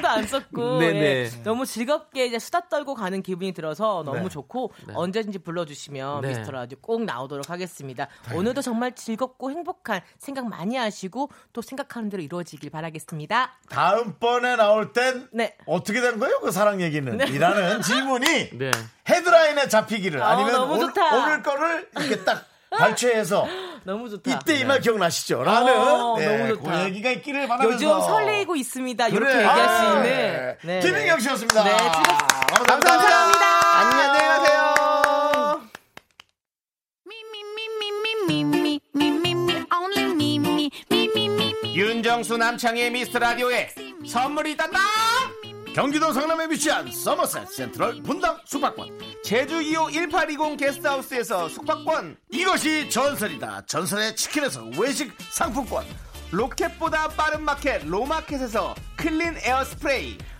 예. 힘도 안 썼고 <laughs> 네네. 예. 너무 즐겁게 이제 수다 떨고 가는 기분이 들어서 너무 네. 좋고 네. 언제든지 불러주시면 네. 미스터 라디오 꼭 나오도록 하겠습니다. 오늘도 정말 즐겁고 행복한 생각 많이 하시고 또 생각하는 대로 이루어지길 바라겠습니다. 다음번에 나올 땐 네. 어떻게 된 거예요? 그 사랑 얘기는. 이라는 질문이 <laughs> 네. 헤드라인에 잡히기를 어, 아니면 너무 오늘, 좋다. 오늘 거를 이렇게 딱 발췌해서 <gasps> 너무 좋다. 이때 이말 네. 기억나시죠? 라는 어, 네, 너무 좋다. 그 얘기가 있기를 바라면서 요즘 설레이고 있습니다. 이렇게 그래. 얘기할 수 아, 있는 네. 네. 김민경 씨였습니다. 네, 감사합니다. 감사합니다. 안녕, 안녕히 세요 윤정수 남창의 미스터 라디오에 선물이 있다. 경기도 성남에 위치한 서머셋 센트럴 분당 숙박권. 제주 2호 1820 게스트하우스에서 숙박권, 이것이 전설이다. 전설의 치킨에서 외식 상품권. 로켓보다 빠른 마켓 로마켓에서 클린 에어 스프레이,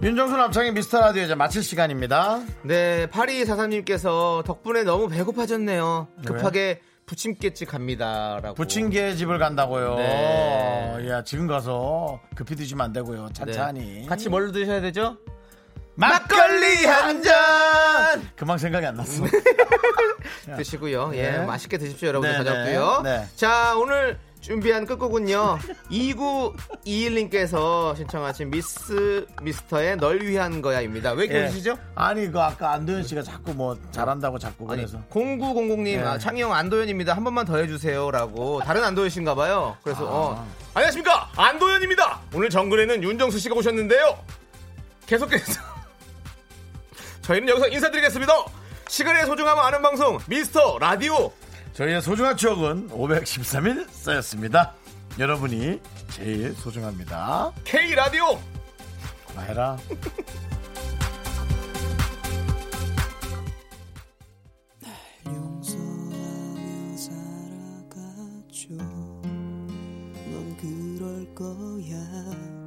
윤정수 남창의 미스터 라디오 이제 마칠 시간입니다. 네, 파리 사사님께서 덕분에 너무 배고파졌네요. 급하게 부침개집 갑니다라고. 부침개 집을 간다고요. 네. 야 지금 가서 급히 드시면 안 되고요. 네. 찬찬히. 같이 뭘 드셔야 되죠? 막걸리 한 잔. 금방 생각이 안 났어. <laughs> 드시고요. 예, 네. 맛있게 드십시오, 여러분들 네. 네, 네. 자, 오늘 준비한 끝곡은요. 2921님께서 신청하신 미스 미스터의 널 위한 거야입니다. 왜 이렇게 예. 아니 그 아까 안도현 씨가 자꾸 뭐 잘한다고 자꾸 아니, 그래서 0900님, 예. 아, 형 안도현입니다. 한 번만 더 해주세요라고. 다른 안도현 씨인가 봐요. 그래서, 어. 안녕하십니까. 안도현입니다. 오늘 정글에는 윤정수 씨가 오셨는데요. 계속해서. <laughs> 저희는 여기서 인사드리겠습니다. 시간의 소중함을 아는 방송, 미스터 라디오. 저희의 소중한 추억은 513일 쌓였습니다. 여러분이 제일 소중합니다. K 라디오. 그럴 거야